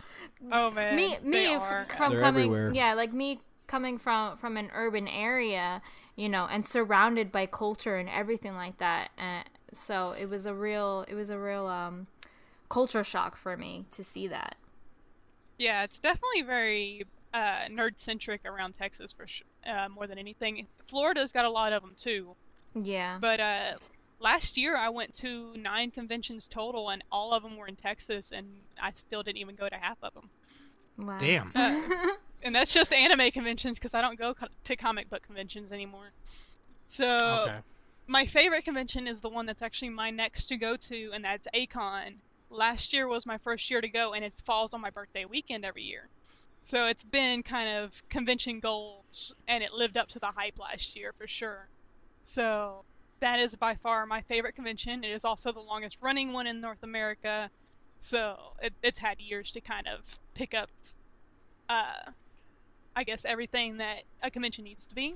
Oh man, me, they me f- are. from They're coming, everywhere. yeah, like me coming from from an urban area, you know, and surrounded by culture and everything like that. Uh, so it was a real, it was a real um, culture shock for me to see that. Yeah, it's definitely very uh, nerd centric around Texas for sure. Uh, more than anything, Florida's got a lot of them too. Yeah. But uh, last year I went to nine conventions total, and all of them were in Texas, and I still didn't even go to half of them. Wow. Damn. Uh, and that's just anime conventions because I don't go co- to comic book conventions anymore. So okay. my favorite convention is the one that's actually my next to go to, and that's A-Kon. Last year was my first year to go, and it falls on my birthday weekend every year. So it's been kind of convention goals, and it lived up to the hype last year for sure. So that is by far my favorite convention. It is also the longest running one in North America. So it, it's had years to kind of pick up, uh, I guess, everything that a convention needs to be.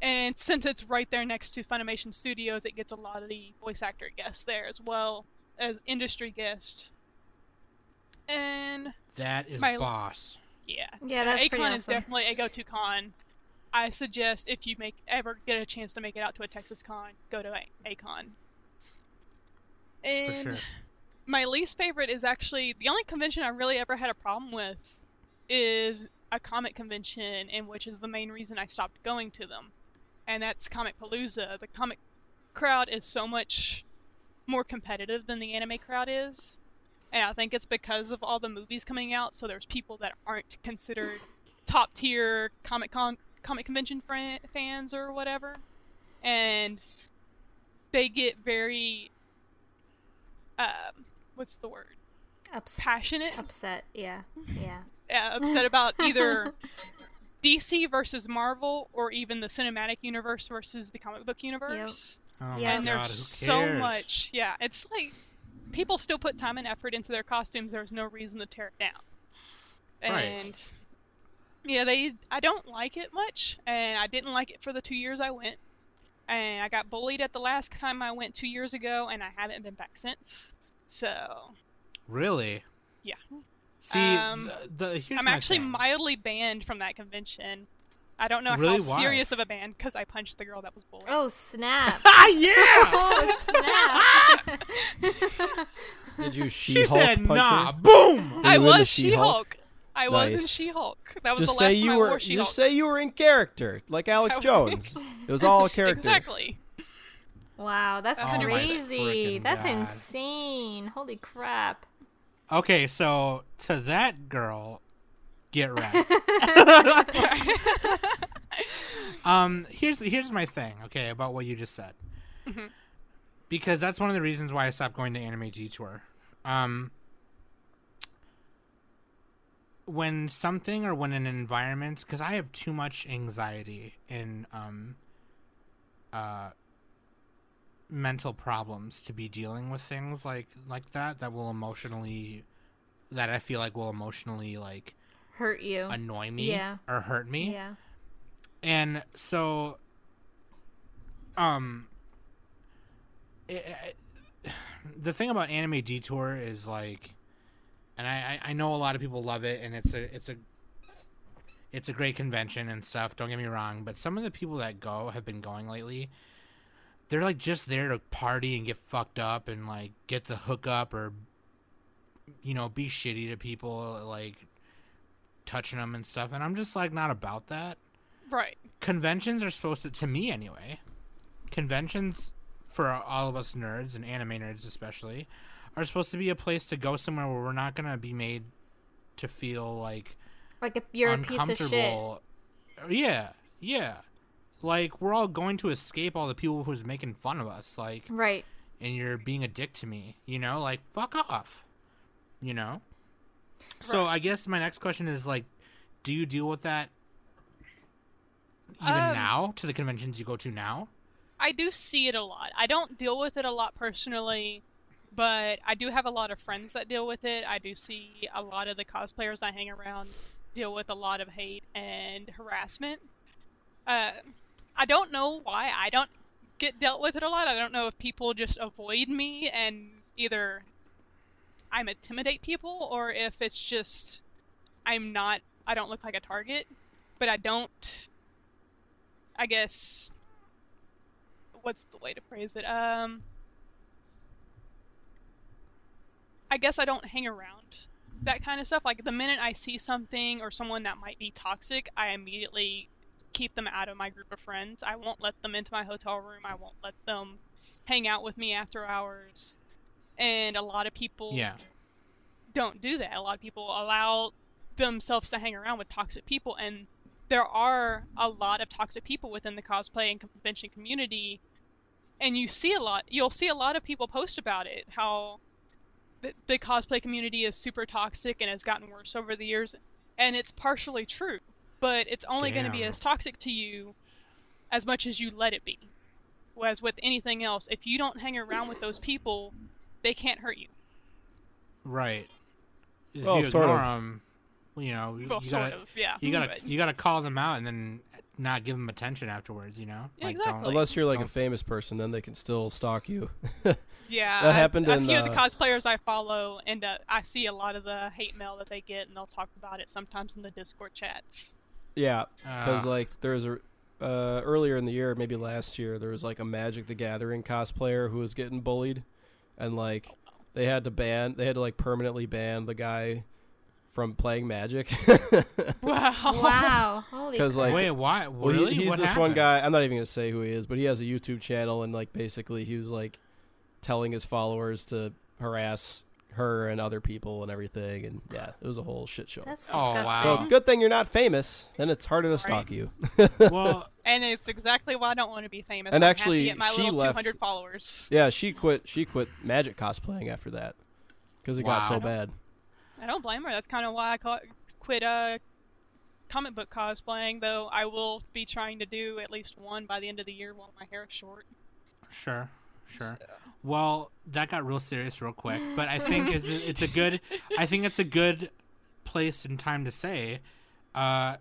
And since it's right there next to Funimation Studios, it gets a lot of the voice actor guests there as well as industry guests. And That is my- boss. yeah, Yeah, uh, that's pretty A-Kon is definitely a go-to con. I suggest if you make ever get a chance to make it out to a Texas con, go to a- A-Kon. For And sure. my least favorite is actually the only convention I really ever had a problem with is a comic convention, and which is the main reason I stopped going to them, and that's Comicpalooza. The comic crowd is so much more competitive than the anime crowd is, and I think it's because of all the movies coming out. So there's people that aren't considered top tier comic con comic convention fran- fans or whatever, and they get very um, what's the word? Ups- Passionate, upset. Yeah. Yeah. uh, upset about either DC versus Marvel or even the cinematic universe versus the comic book universe. Oh Yeah. my And god, there's who so much. Yeah, it's like people still put time and effort into their costumes. There's no reason to tear it down. Right. And yeah, they I don't like it much, and I didn't like it for the two years I went. And I got bullied at the last time I went two years ago, and I haven't been back since. So Really? Yeah. See, Um, the, the here's I'm my actually thing. mildly banned from that convention. I don't know Really? how Why? serious of a ban because I punched the girl that was bullied. Oh snap! Ah, yeah. oh snap! Did you she She-Hulk said, punch "Nah, her? boom." Were I you in was She-Hulk? She-Hulk. I was in She-Hulk. That was Just the last say time you I were. wore She-Hulk. Just say you were in character, like Alex Jones. it was all a character. Exactly. Wow, that's Oh crazy. That's God. insane. Holy crap. Okay, so to that girl, get wrecked. um, here's here's my thing. Okay, about what you just said, Mhm. because that's one of the reasons why I stopped going to Anime Detour. Um, when something or when an environment, because I have too much anxiety in um, uh, mental problems to be dealing with things like like that that will emotionally that I feel like will emotionally like Hurt you. annoy me Yeah. or hurt me. Yeah. And so um it, it- the thing about anime detour is like and I, I I know a lot of people love it and it's a it's a it's a great convention and stuff don't get me wrong but some of the people that go have been going lately they're like just there to party and get fucked up and like get the hookup or you know be shitty to people like touching them and stuff and i'm just like not about that Right. conventions are supposed to to me anyway conventions for all of us nerds and anime nerds especially are supposed to be a place to go somewhere where we're not going to be made to feel like Like if you're a piece of shit. uncomfortable. Yeah, yeah. Like we're all going to escape all the people who's making fun of us, like, Right. and you're being a dick to me, you know, like fuck off, you know. So I guess my next question is like, do you deal with that even Um, now to the conventions you go to now? I do see it a lot. I don't deal with it a lot personally, but I do have a lot of friends that deal with it. I do see a lot of the cosplayers I hang around deal with a lot of hate and harassment. Uh, I don't know why I don't get dealt with it a lot. I don't know if people just avoid me and either I'm intimidate people or if it's just I'm not I don't look like a target, but I don't I guess what's the way to phrase it? Um I guess I don't hang around that kind of stuff. Like the minute I see something or someone that might be toxic, I immediately keep them out of my group of friends. I won't let them into my hotel room. I won't let them hang out with me after hours. And a lot of people Yeah. don't do that. A lot of people allow themselves to hang around with toxic people, and there are a lot of toxic people within the cosplay and convention community. And you see a lot. You'll see a lot of people post about it. How the, the cosplay community is super toxic and has gotten worse over the years, and it's partially true. But it's only going to be as toxic to you as much as you let it be. Whereas with anything else, if you don't hang around with those people, they can't hurt you. Right. If Well, you sort ignore of. 'em, you know, Well, you sort gotta, of, yeah. you gotta, but- you gotta call them out and then not give them attention afterwards. You know, Yeah, like exactly. don't. Unless you're like a don't- famous person, then they can still stalk you. Yeah, That I- happened A in, few of the uh, cosplayers I follow, and uh, I see a lot of the hate mail that they get, and they'll talk about it sometimes in the Discord chats. yeah, because Uh, like there was a uh, earlier in the year, maybe last year, there was like a Magic the Gathering cosplayer who was getting bullied, and like they had to ban, they had to like permanently ban the guy from playing Magic. Wow. Wow. Holy 'Cause, crap. like- Wait, why? Well, he- he's What this one happened? guy. I'm not even gonna say who he is, but he has a YouTube channel, and like basically, he was like telling his followers to harass her and other people and everything, and yeah, it was a whole shit show. That's Oh, disgusting. wow. so good thing you're not famous, then it's harder to stalk Right. you. well, And it's exactly why I don't want to be famous. And I'm actually, happy at my she little left- 200 followers. Yeah, she quit. She quit magic cosplaying after that because it got so Wow. bad. I don't blame her. That's kind of why I ca- quit uh, comic book cosplaying, though I will be trying to do at least one by the end of the year while my hair is short. Sure, sure. Well, that got real serious real quick, but I think it's, it's a good. I think it's a good place and time to say. Uh,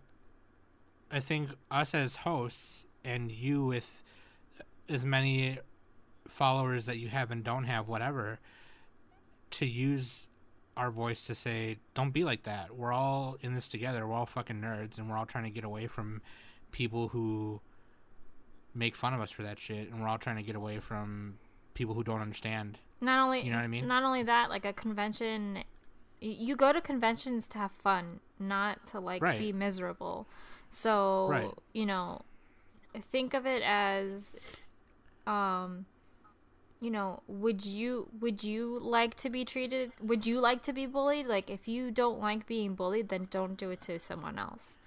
I think us as hosts and you with as many followers that you have and don't have, whatever, to use our voice to say, "Don't be like that. We're all in this together. We're all fucking nerds, and we're all trying to get away from people who." make fun of us for that shit, and we're all trying to get away from people who don't understand. Not only You know what I mean? Not only that, like a convention, you go to conventions to have fun, not to like Right. be miserable. So Right. you know, think of it as, um, you know, would you would you like to be treated? Would you like to be bullied? Like if you don't like being bullied, then don't do it to someone else.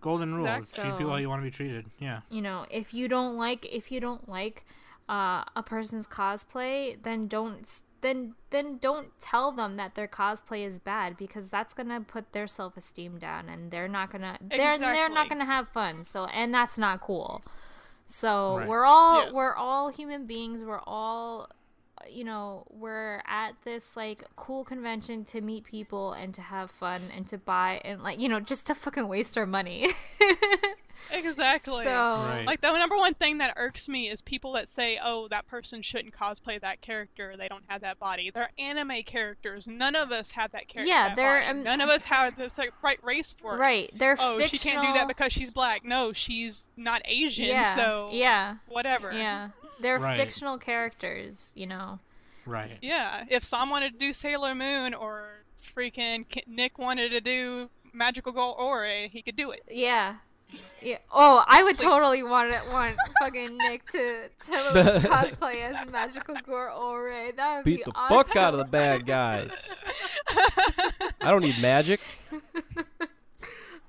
Golden rule Exactly. treat people how you want to be treated. Yeah. you know if you don't like if you don't like uh, a person's cosplay then don't then then don't tell them that their cosplay is bad because that's gonna put their self-esteem down and they're not gonna they're they're not gonna have fun so and that's not cool so Right. we're all Yeah. we're all human beings we're all you know we're at this like cool convention to meet people and to have fun and to buy and like you know just to fucking waste our money Exactly. so Right. Like the number one thing that irks me is people that say, "Oh, that person shouldn't cosplay that character. They don't have that body. They're anime characters. None of us have that character. Yeah, that they're, body. um, None of us have this like, right race for it. Right. They're Oh, fictional. she can't do that because she's black. No, she's not Asian. yeah. So yeah, whatever. yeah. they're Right. fictional characters, you know. Right. Yeah, if Sam wanted to do Sailor Moon or freaking Nick wanted to do Magical Girl Ore, he could do it. Yeah. Yeah. Oh, I would like- totally want it, want fucking Nick to, to cosplay as a Magical Girl Ore. That would Beat be the awesome. fuck out of the bad guys. I don't need magic.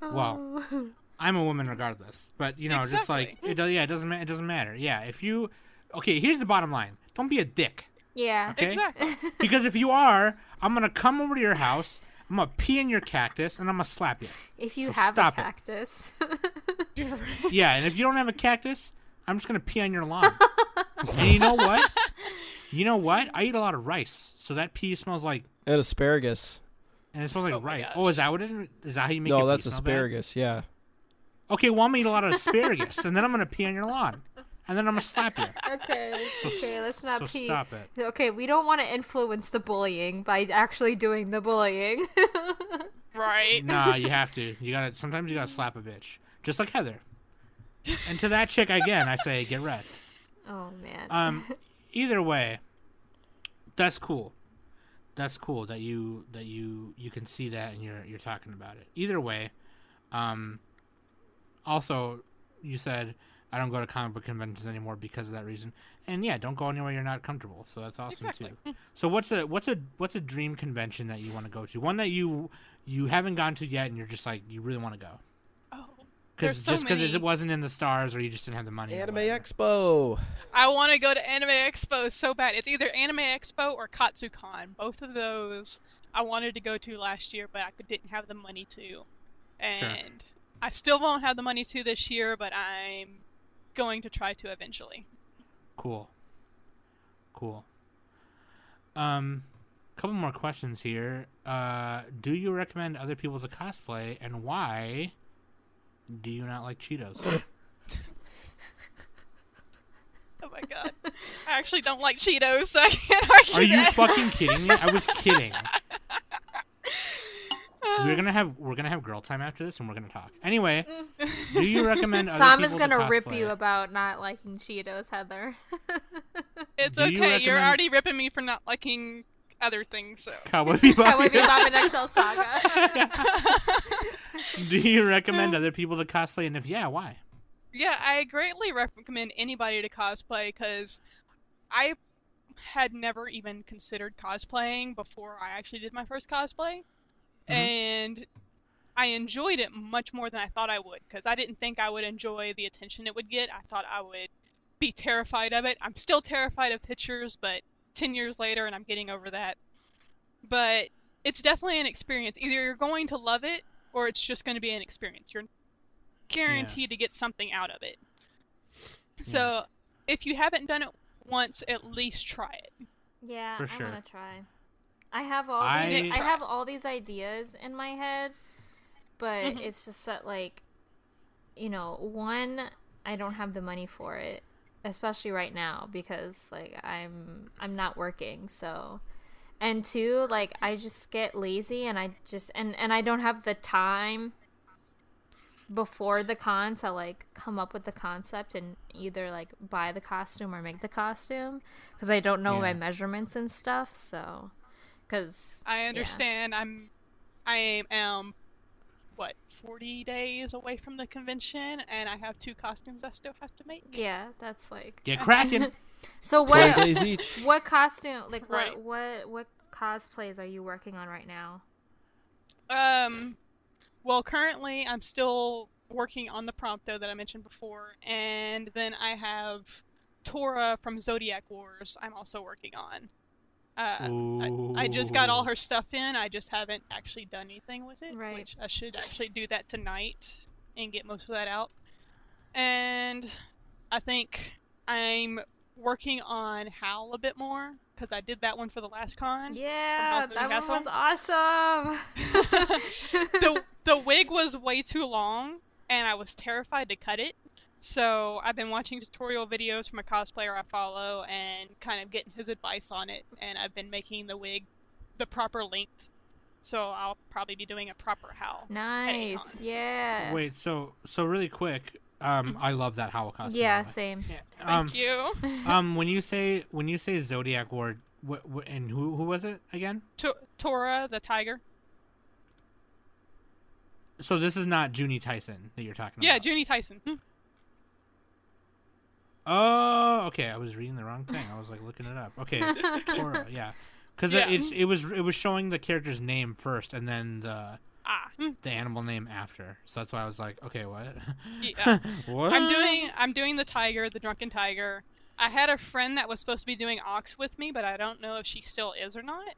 Well, oh. I'm a woman regardless. But you know, just like it does. Yeah, it doesn't. ma- It doesn't matter. Yeah, if you, okay, here's the bottom line. Don't be a dick. Yeah. Okay. Exactly. Because if you are, I'm gonna come over to your house. I'm gonna pee in your cactus and I'm gonna slap you. If you So have stop a it. cactus. Yeah, and if you don't have a cactus, I'm just gonna pee on your lawn. and you know what? You know what? I eat a lot of rice, so that pee smells like, And asparagus. and it smells like Oh my rice. Oh, is that what it? Is that how you make? No, your pee that's smell bad? asparagus. Yeah. Okay, well I'm gonna eat a lot of asparagus, and then I'm gonna pee on your lawn, and then I'm gonna slap you. okay. Okay, let's not So pee. stop it. Okay, we don't want to influence the bullying by actually doing the bullying. right. Nah, you have to. You gotta. Sometimes you gotta slap a bitch, just like Heather. And to that chick again, I say get wrecked. oh man. Um, either way, that's cool. That's cool that you that you you can see that and you're you're talking about it. Either way, um, also you said I don't go to comic book conventions anymore because of that reason. And yeah, don't go anywhere you're not comfortable. So that's awesome Exactly. too. So what's a what's a what's a dream convention that you want to go to? One that you you haven't gone to yet and you're just like you really want to go. Oh, Because so just because it wasn't in the stars or you just didn't have the money. Anime. Expo. I want to go to Anime Expo so bad. It's either Anime Expo or Katsucon. Both of those I wanted to go to last year, but I didn't have the money to. And I still won't have the money to this year, but I'm going to try to eventually. Cool. Cool. Um, couple more questions here. Uh, do you recommend other people to cosplay, and why do you not like Cheetos? Oh my god. I actually don't like Cheetos, so I can't argue Are you fucking kidding me? I was kidding. We're gonna have we're gonna have girl time after this, and we're gonna talk. Anyway, do you recommend other Sam is people to gonna rip you about not liking Cheetos, Heather. It's Do you okay. You're already ripping me for not liking other things, so. Cowboy Bebop? Cowboy Bebop and Excel Saga. do you recommend other people to cosplay, and if yeah, why? Yeah, I greatly recommend anybody to cosplay because I had never even considered cosplaying before I actually did my first cosplay. Mm-hmm. And I enjoyed it much more than I thought I would because I didn't think I would enjoy the attention it would get. I thought I would be terrified of it. I'm still terrified of pictures, but 10 years later and I'm getting over that. But it's definitely an experience. Either you're going to love it or it's just going to be an experience. You're guaranteed to get something out of it. So, if you haven't done it once, at least try it. Yeah, For I sure. want to try. I have all I- these, I have all these ideas in my head, but Mhm. it's just that like, you know, one, I don't have the money for it, especially right now because like I'm I'm not working, so. And two, like I just get lazy and I just and and I don't have the time before the con to like come up with the concept and either like buy the costume or make the costume because I don't know my measurements and stuff. So, because I understand. I'm, I am, what, 40 days away from the convention, and I have two costumes I still have to make. yeah, that's like. Get cracking. So what? days each. what costume? Like Right. what? What? What cosplays are you working on right now? Um, well, currently I'm still working on the prompto that I mentioned before, and then I have Tora from Zodiac Wars. I'm also working on. Uh, I, I just got all her stuff in. I just haven't actually done anything with it, Right. which I should actually do that tonight and get most of that out. And I think I'm working on Howl a bit more because I did that one for the last con. Yeah, that Moving one was awesome. the the wig was way too long, and I was terrified to cut it. So I've been watching tutorial videos from a cosplayer I follow and kind of getting his advice on it, and I've been making the wig the proper length. So I'll probably be doing a proper howl. nice. Yeah. Wait, so so really quick, Um, I love that Howl costume. Yeah, by the way. same. Yeah, Um, Thank you. um, when you say when you say Zodiac Ward, what, what and who who was it again? To- Tora the tiger. So this is not Juni Taisen that you're talking Yeah, about. Yeah, Juni Taisen. Oh, okay. I was reading the wrong thing. I was like looking it up. Okay, Tora. Yeah, because Yeah. it, it was it was showing the character's name first and then the Ah, the animal name after. So that's why I was like, okay, what? yeah. what? I'm doing I'm doing the tiger, the drunken tiger. I had a friend that was supposed to be doing ox with me, but I don't know if she still is or not.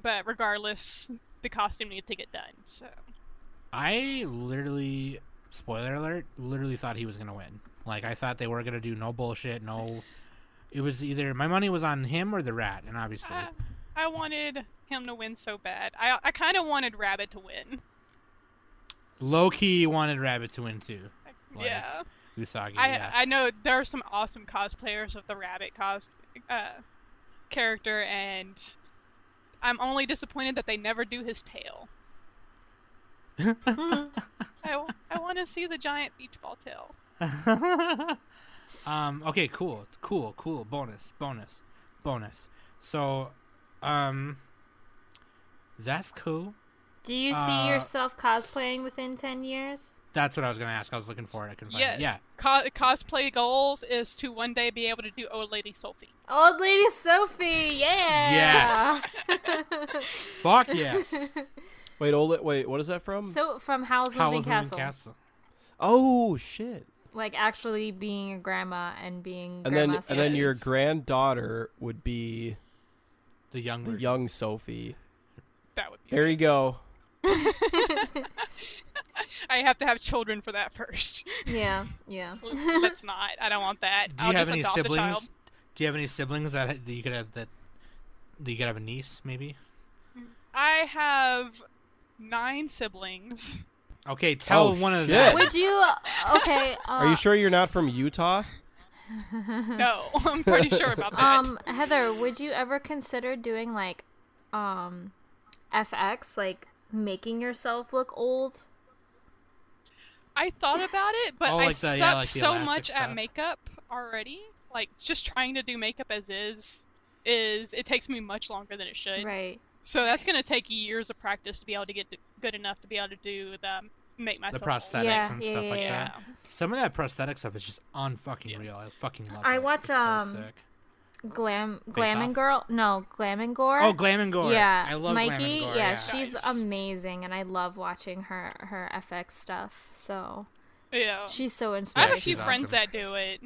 But regardless, the costume needs to get done. So I literally, spoiler alert, literally thought he was gonna win. Like I thought they were gonna do no bullshit, no. It was either my money was on him or the rat, and obviously, I, I wanted him to win so bad. I I kind of wanted Rabbit to win. low key wanted Rabbit to win too. Like, yeah. Usagi. I yeah. I know there are some awesome cosplayers of the rabbit cos uh, character, and I'm only disappointed that they never do his tail. I, I want to see the giant beach ball tail. um. Okay. Cool. Cool. Cool. Bonus. Bonus. Bonus. So, um, that's cool. Do you see Uh, yourself cosplaying within 10 years? That's what I was gonna ask. I was looking for it. I couldn't find Yes. it. Yeah. Co- cosplay goals is to one day be able to do Old Lady Sophie. Old Lady Sophie, yeah! Yes. Fuck yes. Wait, old. Wait, what is that from? so, from Howl's Moving Howl's Moving Castle. Castle. oh shit! Like, actually being a grandma and being And then grandma and then your granddaughter would be The young the young Sophie. That would be. There you go. I have to have children for that first. Yeah, yeah. Let's not. I don't want that. Do you I'll have just any adopt a child. siblings? Do you have any siblings that, that you could have that? That you could have a niece, maybe. I have nine siblings. Okay, tell Oh, one of them. Would you. Okay. Uh, Are you sure you're not from Utah? No, I'm pretty sure about that. Um, Heather, would you ever consider doing like, um, FX, like making yourself look old? I thought about it, but Oh, I the- suck yeah, like so much stuff. at makeup already. Like just trying to do makeup as is is it takes me much longer than it should. Right. So that's gonna take years of practice to be able to get good enough to be able to do the make myself the prosthetics Yeah, and yeah, stuff yeah, like yeah. that. Some of that prosthetic stuff is just unfucking Yeah. real. I fucking love I it. watch, It's so um, sick. Glam, Face Glam Off? and Girl. No, Glam and Gore. Oh, Glam and Gore. Yeah, I love Mykie. Glam and Gore. yeah, Yeah, she's Nice. amazing, and I love watching her her FX stuff. So Yeah. she's so inspiring. I have a few friends awesome. that do it.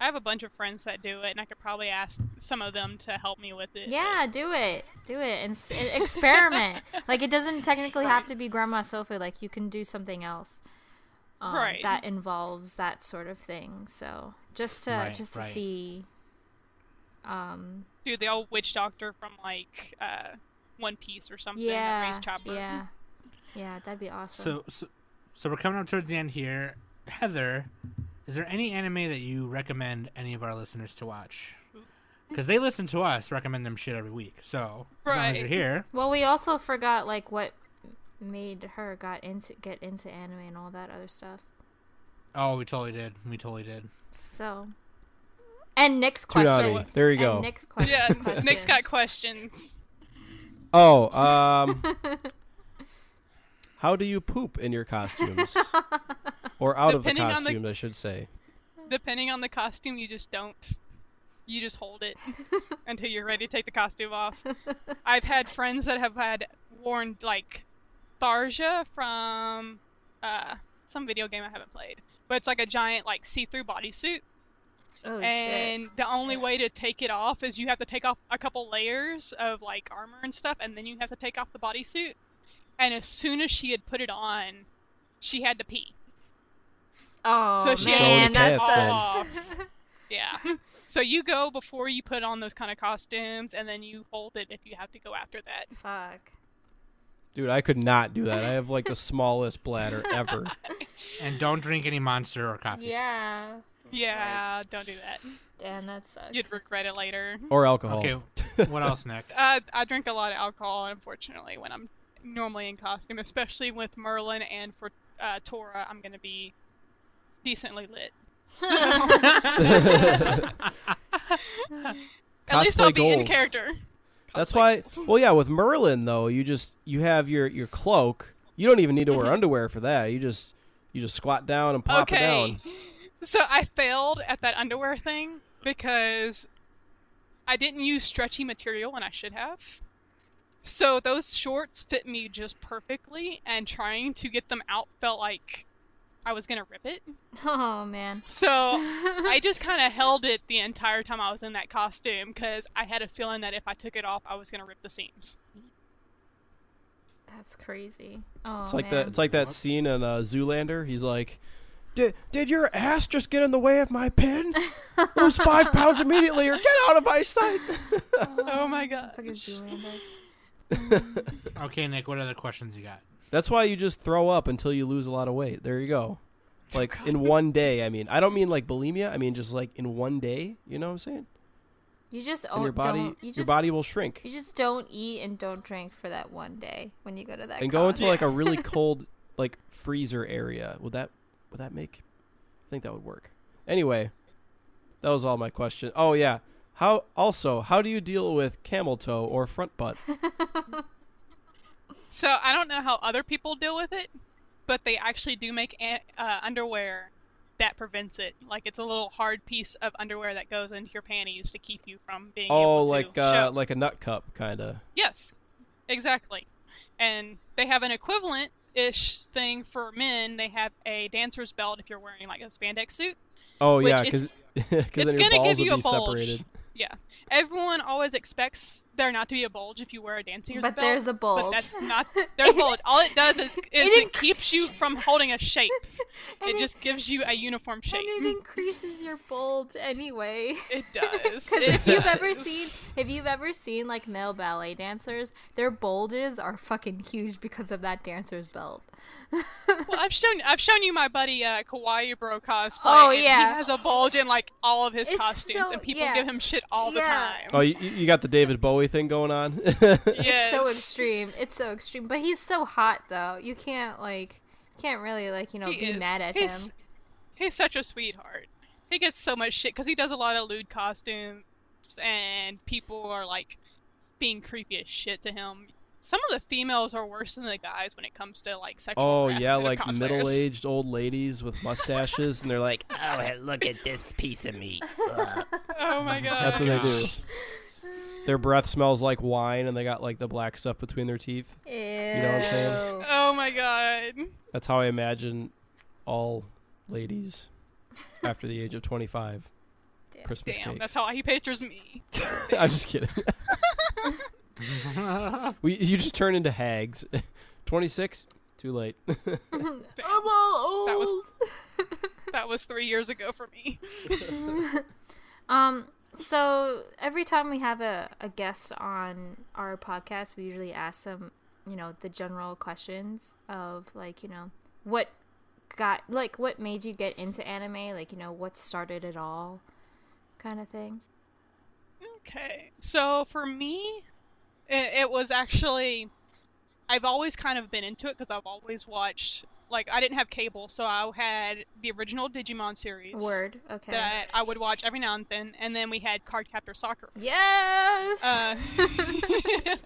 I have a bunch of friends that do it, and I could probably ask some of them to help me with it. Yeah, do it, do it, and s- and experiment. like it doesn't technically have to be Grandma Sophie. Like you can do something else, um, Right. That involves that sort of thing. So just to Right, just to right. see, um, Do the old witch doctor from like uh, One Piece or something yeah, raised Chopper. yeah, yeah, that'd be awesome. So, so, so we're coming up towards the end here. Heather, is there any anime that you recommend any of our listeners to watch? Because they listen to us, recommend them shit every week. So as long as you're Right. here, well, we also forgot like what made her got into get into anime and all that other stuff. oh, we totally did. We totally did. So, and Nick's Tsunami. question. There you go. And Nick's question. Yeah, Nick's got questions. questions. Oh, um, how do you poop in your costumes, or out of the Depending on the- costumes, I should say? Depending on the costume, you just don't. You just hold it until you're ready to take the costume off. I've had friends that have had worn like Tharja from uh, some video game I haven't played, but it's like a giant like see-through bodysuit, Oh shit. and the only way to take it off is you have to take off a couple layers of like armor and stuff, and then you have to take off the bodysuit. And as soon as she had put it on, she had to pee. Oh so she man, Go that to sucks. pants, off. yeah. So you go before you put on those kind of costumes, and then you hold it if you have to go after that. Fuck. Dude, I could not do that. I have like the smallest bladder ever. And don't drink any Monster or coffee. Yeah. Yeah, don't do that. Damn, that sucks. You'd regret it later. Or alcohol. Okay. What else, Nick? Uh, I drink a lot of alcohol, unfortunately, when I'm normally in costume, especially with Merlin and for uh, Tora. I'm gonna be decently lit. At least I'll Cosplay be in goals. character. That's why. goals. Well, yeah, with Merlin though, you just you have your your cloak. You don't even need to wear underwear for that. You just you just squat down and plop it okay. down. So I failed at that underwear thing because I didn't use stretchy material and I should have. So those shorts fit me just perfectly, and trying to get them out felt like I was gonna rip it. Oh man. So I just kind of held it the entire time I was in that costume because I had a feeling that if I took it off, I was gonna rip the seams. That's crazy. Oh It's like man. that. It's like that scene in uh, Zoolander. He's like, "Did did your ass just get in the way of my pen? Lose five pounds immediately, or get out of my sight." Oh my god. Fucking Zoolander. Okay, Nick. What other questions you got? That's why you just throw up until you lose a lot of weight. There you go. Like in one day. I mean, I don't mean like bulimia. I mean just like in one day. You know what I'm saying? You just And your body, don't, you your just, body will shrink. You just don't eat and don't drink for that one day when you go to that. and go into like a really cold like freezer area. Would that would that make I think that would work. Anyway, that was all my question. Oh yeah. How also, how do you deal with camel toe or front butt? So I don't know how other people deal with it, but they actually do make a- uh, underwear that prevents it. Like it's a little hard piece of underwear that goes into your panties to keep you from being Oh, able to like uh, show. like a nut cup kind of. Yes, exactly. And they have an equivalent ish thing for men. They have a dancer's belt if you're wearing like a spandex suit. Oh Which yeah, it's- because it's then your gonna balls give you would a be bulge. separated. Yeah. Everyone always expects there not to be a bulge if you wear a dancer's belt. But belt. there's a bulge. But that's not there's a bulge. All it does is, is it, inc- keeps you from holding a shape. It it- just gives you a uniform shape. And it increases your bulge anyway. It does. Because if you've ever seen, if you've ever seen like male ballet dancers, their bulges are fucking huge because of that dancer's belt. Well, I've shown I've shown you my buddy uh, Kawaii Bro cosplay. Oh, yeah. he has a bulge in like all of his It's costumes, so- and people yeah. give him shit all the time. Oh, you, you got the David Bowie thing going on. yes. It's so extreme. It's so extreme. But he's so hot though. You can't like can't really like, you know, He be is. mad at he's, him. He's such a sweetheart. He gets so much shit because he does a lot of lewd costumes, and people are like being creepy as shit to him. Some of the females are worse than the guys when it comes to like sexual oh harassment yeah, like middle-aged old ladies with mustaches, and they're like, Oh, look at this piece of meat. Ugh. Oh my god. That's what they do. their breath smells like wine, and they got like the black stuff between their teeth. Ew. know what I'm saying? Oh my god. That's how I imagine all ladies after the age of 25. Damn. Christmas Damn, cakes. that's how he pictures me. I'm just kidding. we, you just turn into hags. 26? Too late. I'm all old. That was- That was three years ago for me. Um, so every time we have a, a guest on our podcast, we usually ask them, you know, the general questions of like, you know, what got like what made you get into anime, like, you know, what started it all kind of thing. Okay. So for me, it, it was actually I've always kind of been into it because I've always watched like I didn't have cable, so I had the original Digimon series Word. Okay. that I would watch every now and then, and then we had Cardcaptor Sakura. yes. Uh,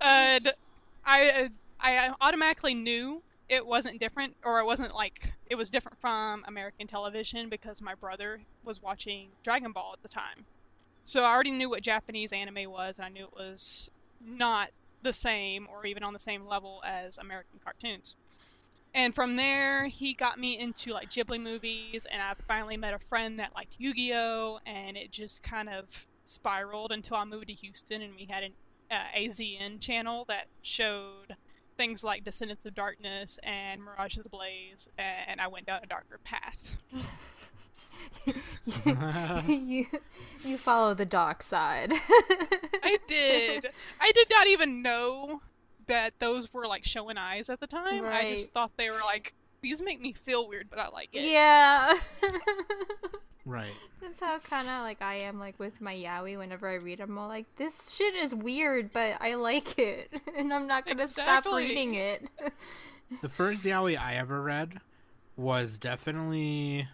and I I automatically knew it wasn't different, or it wasn't like it was different from American television because my brother was watching Dragon Ball at the time. So I already knew what Japanese anime was, and I knew it was not the same or even on the same level as American cartoons. And from there, he got me into like Ghibli movies, and I finally met a friend that liked Yu Gi Oh! And it just kind of spiraled until I moved to Houston, and we had an uh, AZN channel that showed things like Descendants of Darkness and Mirage of the Blaze, and I went down a darker path. you you follow the dark side. I did. I did not even know that those were like shounen-ai at the time. I just thought they were like these make me feel weird, but I like it. yeah. right. That's how kind of like I am like with my yaoi. Whenever I read, I'm all like, "This shit is weird, but I like it, and I'm not gonna stop reading it." The first yaoi I ever read was definitely.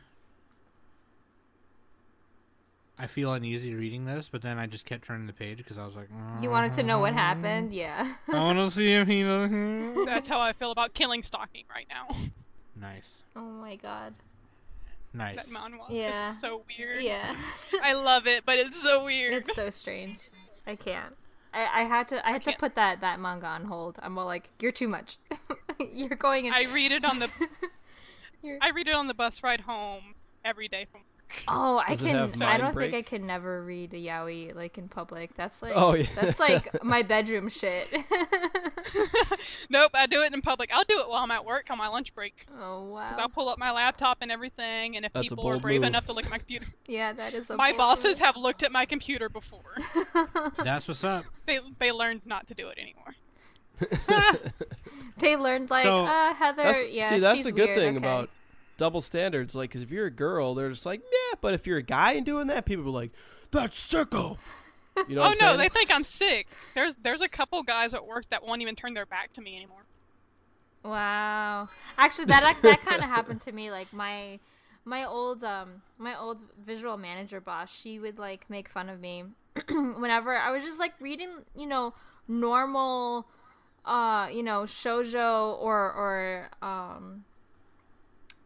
I feel uneasy reading this, but then I just kept turning the page because I was like, You wanted to know what "Mm, happened? Yeah. I want to see if he does. That's how I feel about killing stalking right now. nice, oh my god. nice. That manhwa Yeah. is so weird. Yeah. I love it, but it's so weird. It's so strange. I can't. I, I had to I had to put that, that manga on hold. I'm all like, you're too much. you're going in I read it on the I read it on the bus ride home every day from Oh, I Does can. have I don't break? think I can never read a yaoi like in public. That's like. Oh, yeah. That's like my bedroom shit. Nope, I do it in public. I'll do it while I'm at work on my lunch break. oh wow. Because I'll pull up my laptop and everything, and if That's people are brave move. enough to look at my computer. Yeah, that is. A My bosses move. have looked at my computer before. That's what's up. They they learned not to do it anymore. They learned like, So- uh, Heather. That's, yeah, see, that's she's the good weird, thing okay. about double standards. Like, because if you're a girl, they're just like, yeah. But if you're a guy and doing that, people are like, that's sicko. You know oh what no, I'm they saying? think I'm sick. There's there's a couple guys at work that won't even turn their back to me anymore. Wow. Actually, that that kind of happened to me. Like my my old um my old visual manager boss, she would like make fun of me whenever I was just like reading, you know, normal uh, you know, shoujo or or um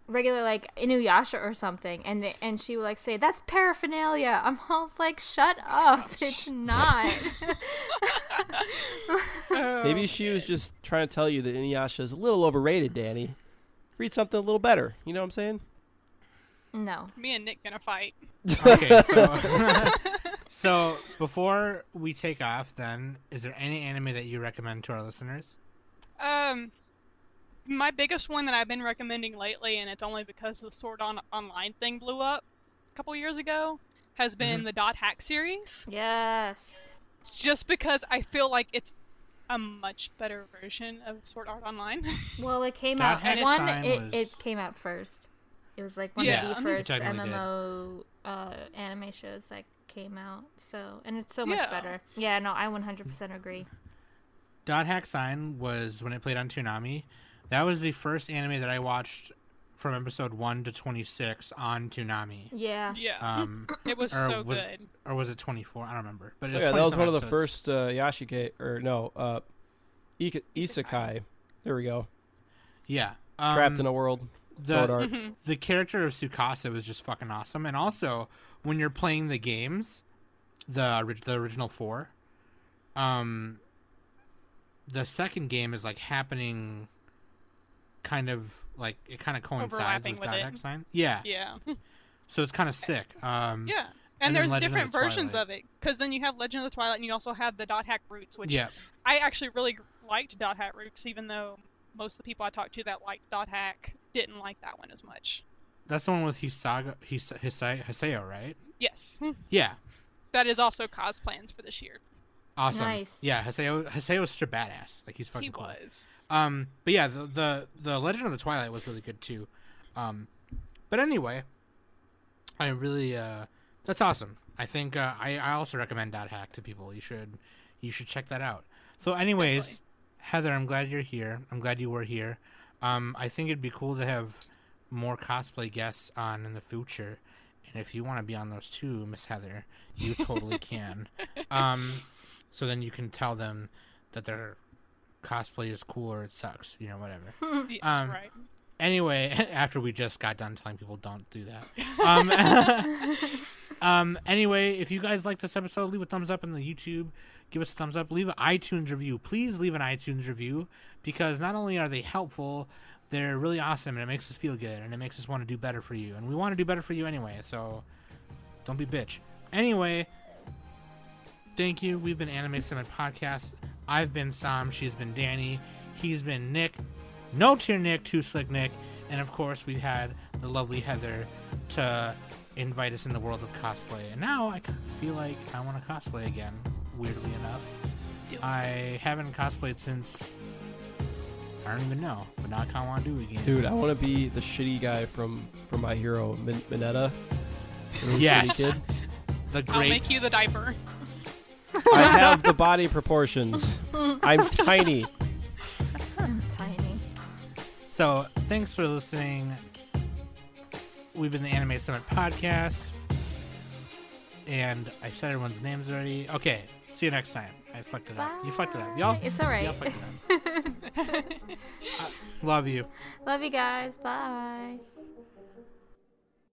regular like Inuyasha or something and they, and she would like say that's paraphernalia. I'm all like shut up. It's not. Maybe she was just trying to tell you that Inuyasha is a little overrated, Danny. Read something a little better. You know what I'm saying? no. Me and Nick gonna fight. Okay, so so before we take off, then is there any anime that you recommend to our listeners? Um, my biggest one that I've been recommending lately, and it's only because the Sword Art Online thing blew up a couple years ago, has been the Dot Hack series. Yes. Just because I feel like it's a much better version of Sword Art Online. Well, it came That out. Hex One, Sign it, was- it came out first. It was like one Yeah, of the first. MMO uh, anime shows that came out. So, and it's so much Yeah. better. Yeah, no, I 100% agree. Dot Hack Sign was when it played on Toonami. That was the first anime that I watched from episode one to twenty six on Toonami. Yeah. yeah, Um, it was or so was- good. or was it twenty four? I don't remember. But it Oh, was yeah, that was 27 one of the first uh, Yashike or no, uh, Ika- Isekai. There we go. Yeah, Trapped um, in a world. the, Sword Art. Mhm. the character of Tsukasa was just fucking awesome, and also when you're playing the games, the the original four, um, the second game is like happening, kind of like it kind of coincides with with it. Sign. Yeah, Yeah, so it's kind of sick. Um, yeah. and And, there's different the versions Twilight. of it, because then you have Legend of the Twilight, and you also have the Dot Hack Roots, which yeah, I actually really liked Dot Hack Roots, even though most of the people I talked to that liked Dot Hack didn't like that one as much. that's the one with Hisaga, His- Haseo, right? Yes, Yeah, that is also cosplans for this year. Awesome. Nice. Yeah, Haseo, Haseo's such a badass. Like he's fucking He cool. was. Um, but yeah, the, the the Legend of the Twilight was really good too. Um, but anyway, I really uh, that's awesome. I think uh, I I also recommend Dot Hack to people. You should you should check that out. So, anyways, Definitely. Heather, I'm glad you're here. I'm glad you were here. Um, I think it'd be cool to have more cosplay guests on in the future. And if you want to be on those too, Miss Heather, you totally can. Um, so then you can tell them that their cosplay is cool or it sucks, you know, whatever. Yes, Um, right. Anyway, after we just got done telling people don't do that. Um, um, anyway, if you guys like this episode, leave a thumbs up in the YouTube. Give us a thumbs up. Leave an iTunes review. Please leave an iTunes review because not only are they helpful, they're really awesome and it makes us feel good and it makes us want to do better for you. And we want to do better for you anyway, so don't be bitch. Anyway, thank you. We've been Anime Summit Podcast. I've been Sam. She's been Danny. He's been Nick. No Tier Nick, Too Slick Nick. And of course, we've had the lovely Heather to invite us in the world of cosplay. And now I feel like I want to cosplay again, weirdly enough. I haven't cosplayed since. I don't even know, but now I kind of want to do it again. Dude, I want to be the shitty guy from from My Hero, Min- Mineta. The little Yes. shitty kid. the I'll make you the diaper. I have the body proportions. I'm tiny. I'm tiny. So, thanks for listening. we've been the Anime Summit podcast, and I said everyone's names already. Okay, see you next time. I fucked it up. You fucked it up, y'all. It's all right. Y'all fucked it up. Uh, love you. Love you guys. Bye.